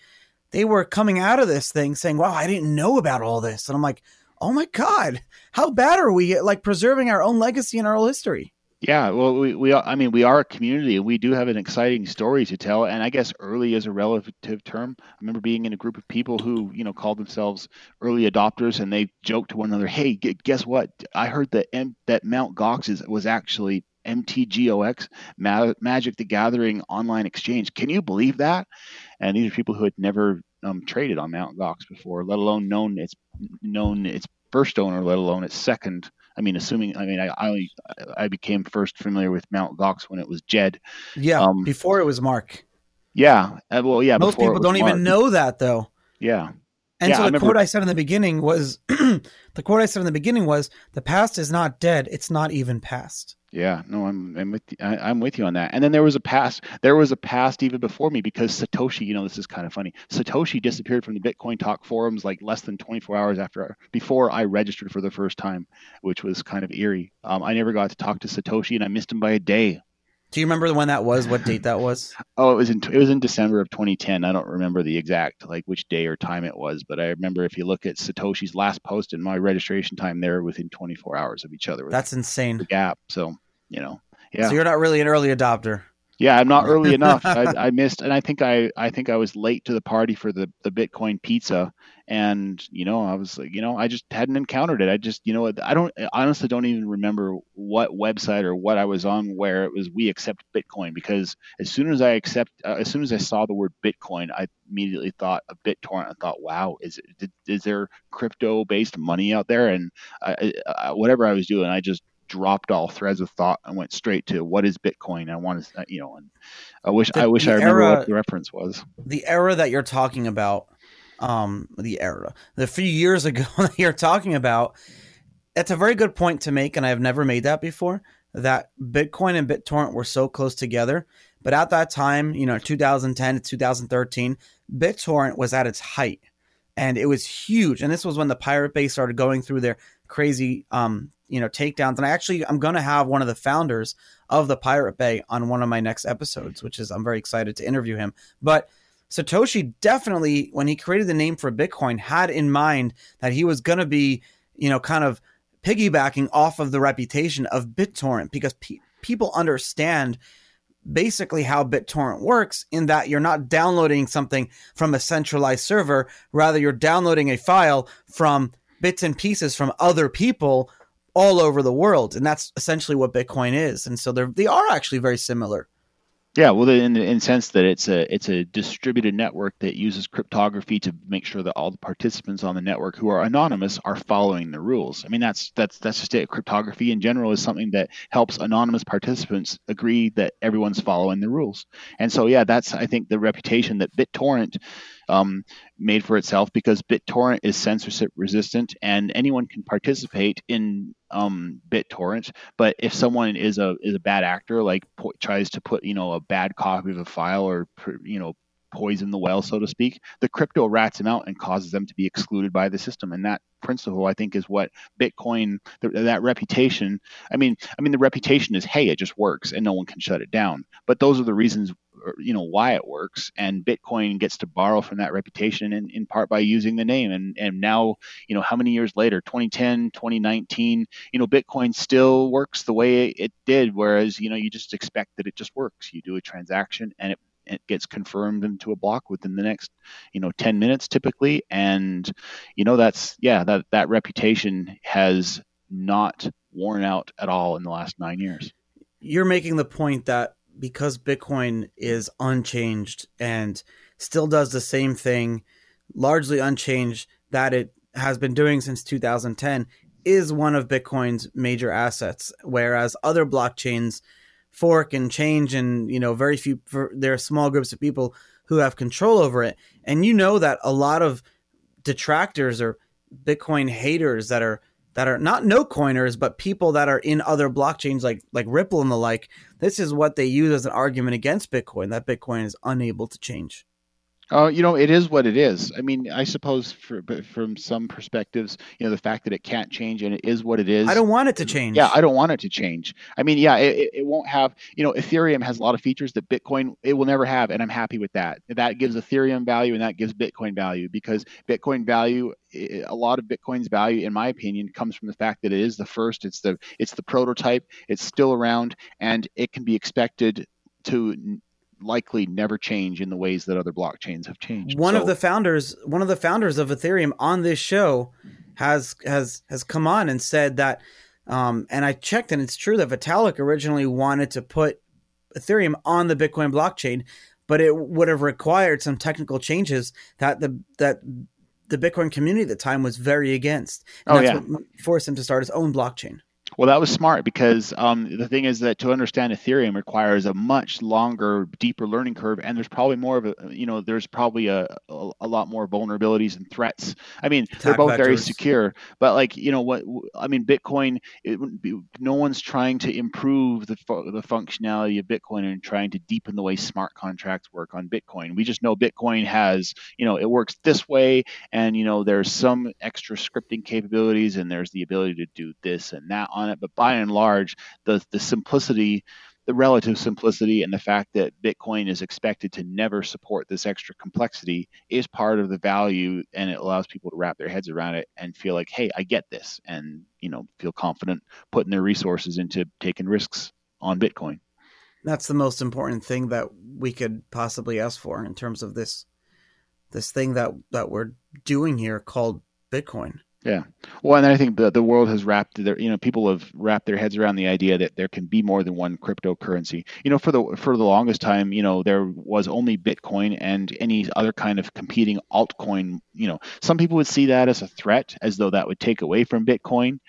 they were coming out of this thing saying, "Wow, I didn't know about all this," and I'm like, "Oh my god, how bad are we at like preserving our own legacy and our own history?" Yeah, well, we, we are, I mean, we are a community and we do have an exciting story to tell. And I guess early is a relative term. I remember being in a group of people who, you know, called themselves early adopters and they joked to one another, Hey, guess what? I heard that, M- that Mount Gox is, was actually MTGOX, Ma- Magic the Gathering online exchange. Can you believe that? And these are people who had never um, traded on Mount Gox before, let alone known its known its first owner, let alone its second I mean, assuming I mean I I, I became first familiar with Mount Gox when it was Jed. Yeah, um, before it was Mark. Yeah, uh, well, yeah. Most people don't Mark. even know that though. Yeah. And yeah, so the remember... quote I said in the beginning was the quote I said in the beginning was the past is not dead; it's not even past. Yeah, no, I'm I'm with you, I, am with you on that. And then there was a past. There was a past even before me because Satoshi. You know, this is kind of funny. Satoshi disappeared from the Bitcoin Talk forums like less than 24 hours after before I registered for the first time, which was kind of eerie. Um, I never got to talk to Satoshi, and I missed him by a day. Do you remember when that was? What date that was? oh, it was in it was in December of 2010. I don't remember the exact like which day or time it was, but I remember if you look at Satoshi's last post and my registration time, they're within 24 hours of each other. That's insane. The gap. So you know, yeah. So you're not really an early adopter. Yeah, I'm not early enough. I, I, missed, and I think I, I think I was late to the party for the the Bitcoin pizza, and you know, I was like, you know, I just hadn't encountered it. I just, you know, I don't I honestly don't even remember what website or what I was on where it was we accept Bitcoin because as soon as I accept, uh, as soon as I saw the word Bitcoin, I immediately thought of BitTorrent. I thought, wow, is it, is there crypto based money out there? And I, I, whatever I was doing, I just dropped all threads of thought and went straight to what is Bitcoin. I want to, you know, and I wish the, I wish I remember era, what the reference was. The era that you're talking about, um, the era, the few years ago that you're talking about, that's a very good point to make, and I have never made that before. That Bitcoin and BitTorrent were so close together, but at that time, you know, 2010 to 2013, BitTorrent was at its height and it was huge. And this was when the Pirate Bay started going through their crazy um, you know takedowns and i actually i'm going to have one of the founders of the pirate bay on one of my next episodes which is i'm very excited to interview him but satoshi definitely when he created the name for bitcoin had in mind that he was going to be you know kind of piggybacking off of the reputation of bittorrent because pe- people understand basically how BitTorrent works in that you're not downloading something from a centralized server, rather, you're downloading a file from bits and pieces from other people all over the world, and that's essentially what Bitcoin is. And so they are actually very similar. Yeah, well, in in sense that it's a it's a distributed network that uses cryptography to make sure that all the participants on the network who are anonymous are following the rules. I mean, that's that's that's just it. Cryptography in general is something that helps anonymous participants agree that everyone's following the rules. And so, yeah, that's I think the reputation that BitTorrent um, made for itself because BitTorrent is censorship resistant and anyone can participate in um, BitTorrent. But if someone is a is a bad actor, like po- tries to put you know a bad copy of a file or you know poison the well, so to speak, the crypto rats them out and causes them to be excluded by the system. And that principle, I think, is what Bitcoin that reputation. I mean, I mean, the reputation is, hey, it just works, and no one can shut it down. But those are the reasons you know why it works and bitcoin gets to borrow from that reputation in, in part by using the name. And and now you know how many years later 2010 2019 you know bitcoin still works the way it did whereas you know you just expect that it just works. You do a transaction and it it gets confirmed into a block within the next you know 10 minutes typically. And you know that's yeah that that reputation has not worn out at all in the last 9 years. You're making the point that because Bitcoin is unchanged and still does the same thing, largely unchanged that it has been doing since 2010, is one of Bitcoin's major assets. Whereas other blockchains fork and change, and you know, very few there are small groups of people who have control over it. And you know that a lot of detractors or Bitcoin haters that are that are not no coiners, but people that are in other blockchains like like Ripple and the like. This is what they use as an argument against Bitcoin that Bitcoin is unable to change. Oh, you know, it is what it is. I mean, I suppose for, from some perspectives, you know, the fact that it can't change and it is what it is. I don't want it to mm, change. Yeah, I don't want it to change. I mean, yeah, it, it won't have, you know, Ethereum has a lot of features that Bitcoin it will never have, and I'm happy with that. That gives Ethereum value and that gives Bitcoin value because Bitcoin value, a lot of Bitcoin's value, in my opinion, comes from the fact that it is the first. It's the it's the prototype. It's still around, and it can be expected to likely never change in the ways that other blockchains have changed. One so, of the founders, one of the founders of Ethereum on this show has has has come on and said that um, and I checked and it's true that Vitalik originally wanted to put Ethereum on the Bitcoin blockchain, but it would have required some technical changes that the that the Bitcoin community at the time was very against. And oh, that's yeah. what forced him to start his own blockchain. Well, that was smart because um, the thing is that to understand Ethereum requires a much longer, deeper learning curve, and there's probably more of a, you know, there's probably a, a, a lot more vulnerabilities and threats. I mean, Attack they're both vectors. very secure, but like, you know, what I mean, Bitcoin, it no one's trying to improve the the functionality of Bitcoin and trying to deepen the way smart contracts work on Bitcoin. We just know Bitcoin has, you know, it works this way, and you know, there's some extra scripting capabilities, and there's the ability to do this and that on on it, but by and large, the the simplicity, the relative simplicity, and the fact that Bitcoin is expected to never support this extra complexity is part of the value, and it allows people to wrap their heads around it and feel like, hey, I get this, and you know, feel confident putting their resources into taking risks on Bitcoin. That's the most important thing that we could possibly ask for in terms of this this thing that that we're doing here called Bitcoin. Yeah. Well, and I think the, the world has wrapped their, you know, people have wrapped their heads around the idea that there can be more than one cryptocurrency. You know, for the for the longest time, you know, there was only Bitcoin and any other kind of competing altcoin. You know, some people would see that as a threat, as though that would take away from Bitcoin.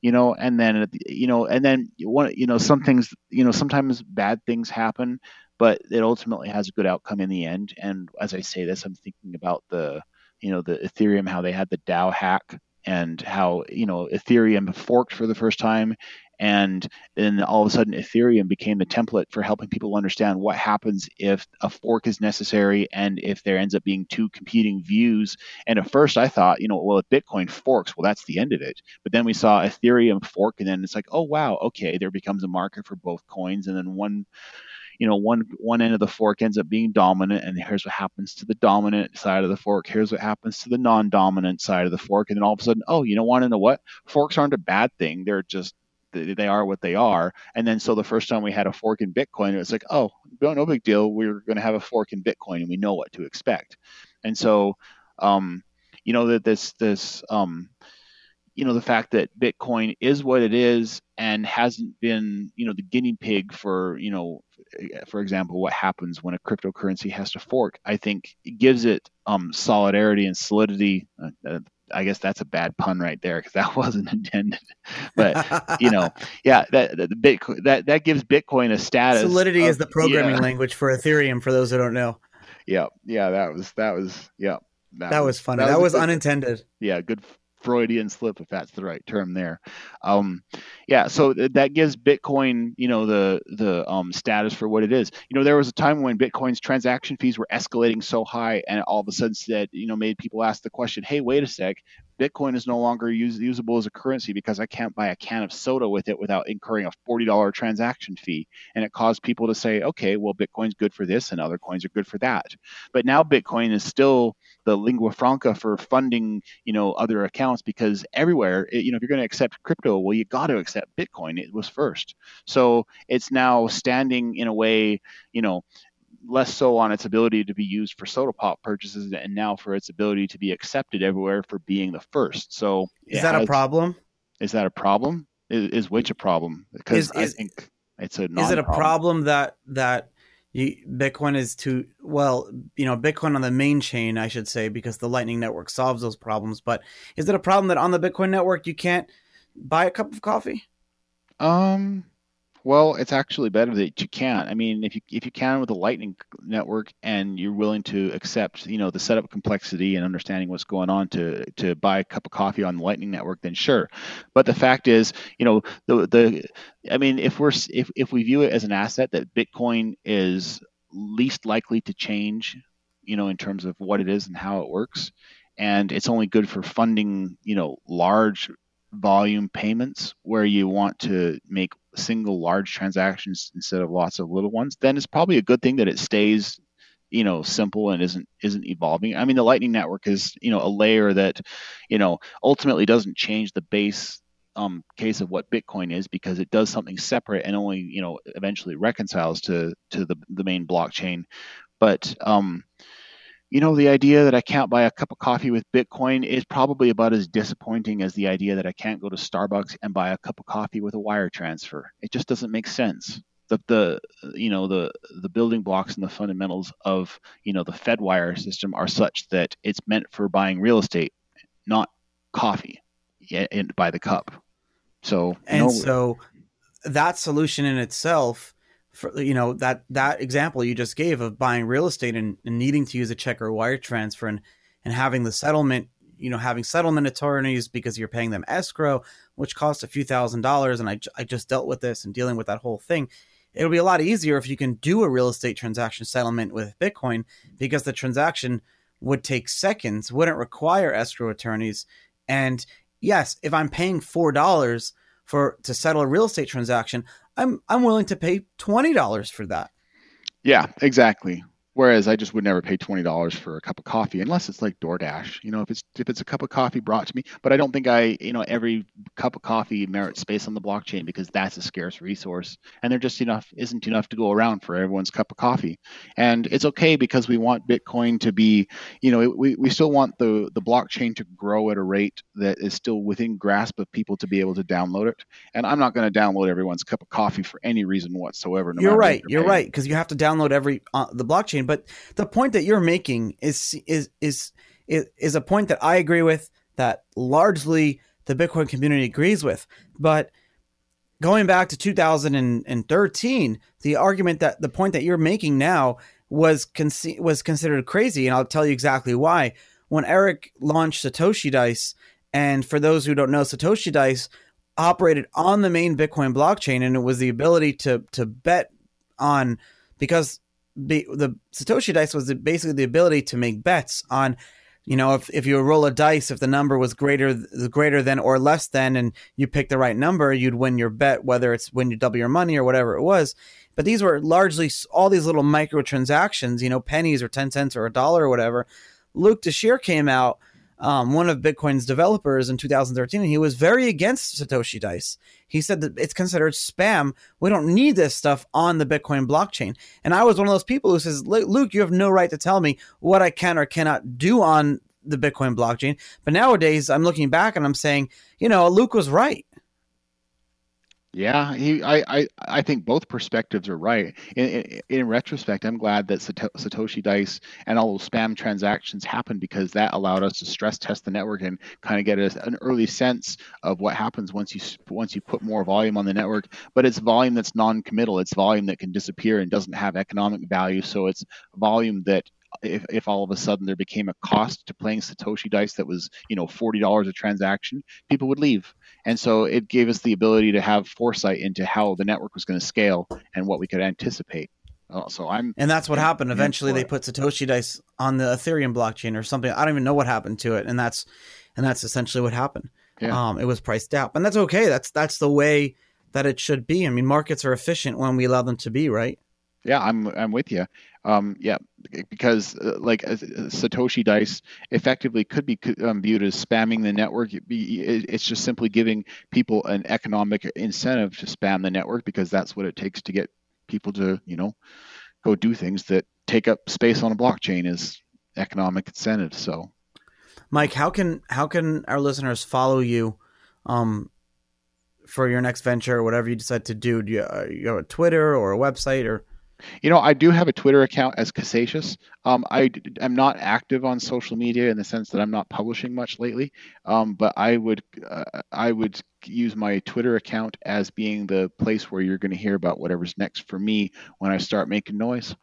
You know, and then you know, and then one, you know, some things, you know, sometimes bad things happen, but it ultimately has a good outcome in the end. And as I say this, I'm thinking about the, you know, the Ethereum, how they had the DAO hack and how you know Ethereum forked for the first time, and then all of a sudden Ethereum became the template for helping people understand what happens if a fork is necessary and if there ends up being two competing views. And at first I thought, you know, well, if Bitcoin forks, well, that's the end of it. But then we saw Ethereum fork, and then it's like, oh wow, okay, there becomes a market for both coins, and then one you know one one end of the fork ends up being dominant and here's what happens to the dominant side of the fork. Here's what happens to the non-dominant side of the fork. And then all of a sudden oh you don't want to know what? Forks aren't a bad thing. They're just they are what they are. And then so the first time we had a fork in bitcoin it was like oh no, no big deal. We're going to have a fork in bitcoin and we know what to expect. And so um you know that this this um you know the fact that bitcoin is what it is and hasn't been you know the guinea pig for you know for example what happens when a cryptocurrency has to fork i think it gives it um solidarity and solidity uh, uh, i guess that's a bad pun right there because that wasn't intended but you know yeah that the bitcoin that that gives bitcoin a status solidity of, is the programming yeah. language for ethereum for those who don't know yeah yeah that was that was yeah that, that was, was funny. That, that was, was unintended. Yeah, good Freudian slip, if that's the right term there. Um, yeah, so that gives Bitcoin, you know, the the um, status for what it is. You know, there was a time when Bitcoin's transaction fees were escalating so high, and all of a sudden said, you know, made people ask the question, "Hey, wait a sec, Bitcoin is no longer use, usable as a currency because I can't buy a can of soda with it without incurring a $40 transaction fee. And it caused people to say, okay, well, Bitcoin's good for this and other coins are good for that. But now Bitcoin is still the lingua franca for funding, you know, other accounts because everywhere, it, you know, if you're going to accept crypto, well, you got to accept Bitcoin. It was first. So it's now standing in a way, you know, less so on its ability to be used for soda pop purchases and now for its ability to be accepted everywhere for being the first. So is that has, a problem? Is that a problem? Is, is which a problem? Because is, I is, think it's a is it a problem that that you, Bitcoin is too well, you know, Bitcoin on the main chain, I should say, because the Lightning Network solves those problems. But is it a problem that on the Bitcoin network you can't buy a cup of coffee? Um, well, it's actually better that you can't. I mean, if you if you can with a Lightning network and you're willing to accept, you know, the setup complexity and understanding what's going on to to buy a cup of coffee on the Lightning network, then sure. But the fact is, you know, the the I mean, if we're if if we view it as an asset that Bitcoin is least likely to change you know, in terms of what it is and how it works. And it's only good for funding, you know, large volume payments where you want to make single large transactions instead of lots of little ones. Then it's probably a good thing that it stays you know simple and isn't isn't evolving i mean the lightning network is you know a layer that you know ultimately doesn't change the base um, case of what Bitcoin is because it does something separate and only you know eventually reconciles to to the the main blockchain. But um, you know the idea that I can't buy a cup of coffee with Bitcoin is probably about as disappointing as the idea that I can't go to Starbucks and buy a cup of coffee with a wire transfer. It just doesn't make sense. The, the you know the the building blocks and the fundamentals of you know the Fedwire system are such that it's meant for buying real estate, not coffee, by the cup. So and no, so that solution in itself, for you know that that example you just gave of buying real estate and, and needing to use a check or wire transfer and and having the settlement, you know, having settlement attorneys because you're paying them escrow, which costs a few thousand dollars. And I I just dealt with this and dealing with that whole thing. It'll be a lot easier if you can do a real estate transaction settlement with Bitcoin because the transaction would take seconds, wouldn't require escrow attorneys, and yes, if I'm paying four dollars for to settle a real estate transaction, I'm I'm willing to pay twenty dollars for that. Yeah, exactly. Whereas I just would never pay twenty dollars for a cup of coffee unless it's like DoorDash. You know, if it's if it's a cup of coffee brought to me, but I don't think I, you know, every cup of coffee merits space on the blockchain because that's a scarce resource, and there just enough isn't enough to go around for everyone's cup of coffee. And it's okay because we want Bitcoin to be, you know, we, we still want the the blockchain to grow at a rate that is still within grasp of people to be able to download it. And I'm not going to download everyone's cup of coffee for any reason whatsoever. No you're right. You're paying. right because you have to download every uh, the blockchain but the point that you're making is is is is a point that I agree with that largely the Bitcoin community agrees with. But going back to 2013, the argument that the point that you're making now was con- was considered crazy, and I'll tell you exactly why. When Eric launched Satoshi Dice, and for those who don't know, Satoshi Dice operated on the main Bitcoin blockchain, and it was the ability to to bet on because the, the Satoshi dice was basically the ability to make bets on, you know, if, if you roll a dice, if the number was greater greater than or less than, and you pick the right number, you'd win your bet, whether it's when you double your money or whatever it was. But these were largely all these little microtransactions, you know, pennies or ten cents or a dollar or whatever. Luke Dashjr came out um, one of Bitcoin's developers in 2013, and he was very against Satoshi Dice. He said that it's considered spam. We don't need this stuff on the Bitcoin blockchain. And I was one of those people who says, Luke, you have no right to tell me what I can or cannot do on the Bitcoin blockchain. But nowadays, I'm looking back and I'm saying, you know, Luke was right. Yeah, he, I, I, I think both perspectives are right. In, in, in, retrospect, I'm glad that Satoshi Dice and all those spam transactions happened because that allowed us to stress test the network and kind of get a, an early sense of what happens once you once you put more volume on the network. But it's volume that's non-committal. It's volume that can disappear and doesn't have economic value. So it's volume that if, if all of a sudden there became a cost to playing Satoshi dice that was, you know, $40 a transaction, people would leave. And so it gave us the ability to have foresight into how the network was going to scale and what we could anticipate. Uh, so I'm, and that's what happened. Eventually, they put Satoshi dice on the Ethereum blockchain or something. I don't even know what happened to it, and that's and that's essentially what happened. Yeah. Um, it was priced out, and that's okay. That's that's the way that it should be. I mean, markets are efficient when we allow them to be, right? Yeah, I'm I'm with you. Um, yeah, because uh, like uh, Satoshi Dice effectively could be um, viewed as spamming the network. It's just simply giving people an economic incentive to spam the network because that's what it takes to get people to you know go do things that take up space on a blockchain is economic incentive. So, Mike, how can how can our listeners follow you? Um, for your next venture or whatever you decide to do, do you, uh, you have a Twitter or a website or you know, I do have a Twitter account as Casascius. Um, I am not active on social media in the sense that I'm not publishing much lately. Um, but I would uh, I would use my Twitter account as being the place where you're going to hear about whatever's next for me when I start making noise.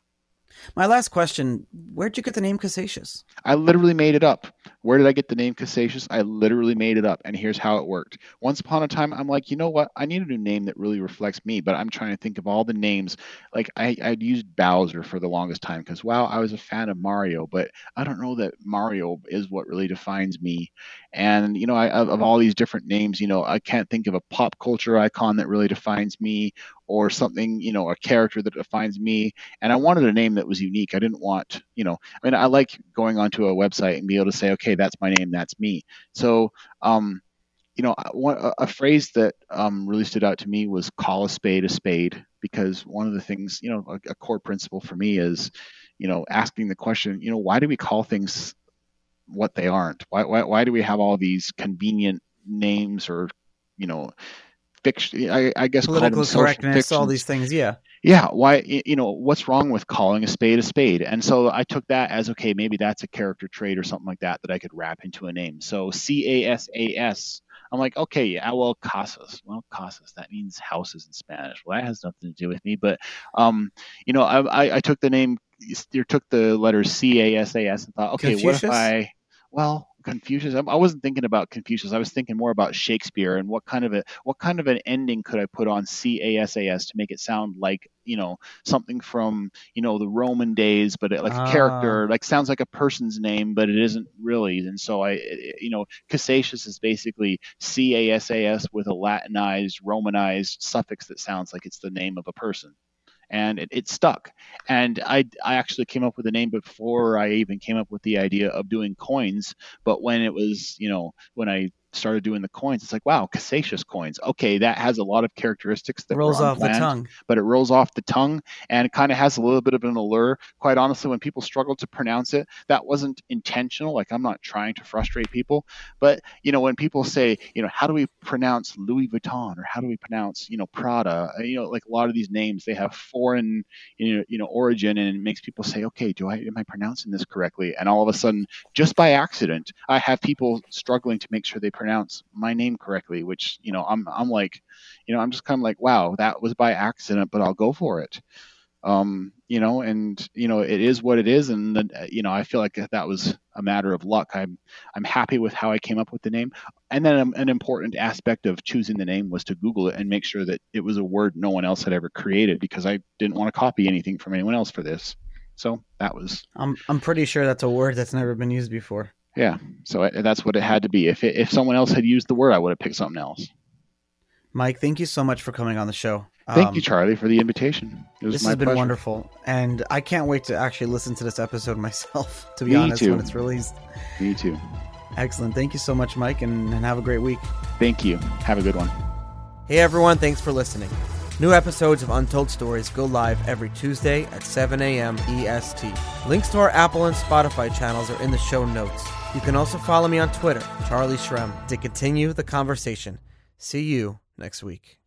My last question: Where'd you get the name Casascius? I literally made it up. Where did I get the name Casascius? I literally made it up, and here's how it worked. Once upon a time, I'm like, you know what? I need a new name that really reflects me. But I'm trying to think of all the names. Like I, I'd used Bowser for the longest time because wow, I was a fan of Mario, but I don't know that Mario is what really defines me. And you know, I, of, all these different names, you know, I can't think of a pop culture icon that really defines me or something, you know, a character that defines me. And I wanted a name that was unique. I didn't want, you know, I mean, I like going onto a website and be able to say, okay, that's my name, that's me. So, um, you know, one, a phrase that um, really stood out to me was call a spade a spade, because one of the things, you know, a, a core principle for me is, you know, asking the question, you know, why do we call things what they aren't? Why, why, why do we have all these convenient names or, you know, fiction. I, I guess political correctness, all these things. Yeah. Yeah. Why? You know, what's wrong with calling a spade a spade? And so I took that as okay, maybe that's a character trait or something like that that I could wrap into a name. So C A S A S. I'm like, okay, yeah, well, casas. Well, casas, that means houses in Spanish. Well, that has nothing to do with me. But, um, you know, I, I, I took the name, you took the letters C A S A S and thought, okay, Confucius? what if I, well, Confucius. I wasn't thinking about Confucius. I was thinking more about Shakespeare and what kind of a what kind of an ending could I put on CASAS to make it sound like you know something from you know the Roman days, but like a character, ah. like sounds like a person's name, but it isn't really. And so I, you know, Casascius is basically CASAS with a Latinized, Romanized suffix that sounds like it's the name of a person and it, it, stuck. And I, I actually came up with the name before I even came up with the idea of doing coins. But when it was, you know, when I started doing the coins, it's like, wow, Casascius coins. Okay, that has a lot of characteristics that rolls off the tongue, but it rolls off the tongue and it kind of has a little bit of an allure. Quite honestly, when people struggle to pronounce it, that wasn't intentional. Like I'm not trying to frustrate people, but you know, when people say, you know, how do we pronounce Louis Vuitton or how do we pronounce, you know, Prada? Uh, you know, like a lot of these names, they have foreign, you know, you know, origin, and it makes people say, okay, do I am I pronouncing this correctly? And all of a sudden, just by accident, I have people struggling to make sure they pronounce pronounce my name correctly, which, you know, I'm, I'm like, you know, I'm just kind of like, wow, that was by accident, but I'll go for it. Um, you know, and, you know, it is what it is. And uh, you know, I feel like that was a matter of luck. I'm, I'm happy with how I came up with the name. And then an important aspect of choosing the name was to Google it and make sure that it was a word no one else had ever created because I didn't want to copy anything from anyone else for this. So that was. I'm I'm pretty sure that's a word that's never been used before. Yeah, so that's what it had to be. If it, if someone else had used the word, I would have picked something else. Mike, thank you so much for coming on the show. Thank um, you, Charlie, for the invitation. this has been pleasure. wonderful, and I can't wait to actually listen to this episode myself. To be Me honest, too. when it's released. Me too. Excellent. Thank you so much, Mike, and, and have a great week. Thank you. Have a good one. Hey, everyone. Thanks for listening. New episodes of Untold Stories go live every Tuesday at 7 a.m. EST. Links to our Apple and Spotify channels are in the show notes. You can also follow me on Twitter, Charlie Shrem, to continue the conversation. See you next week.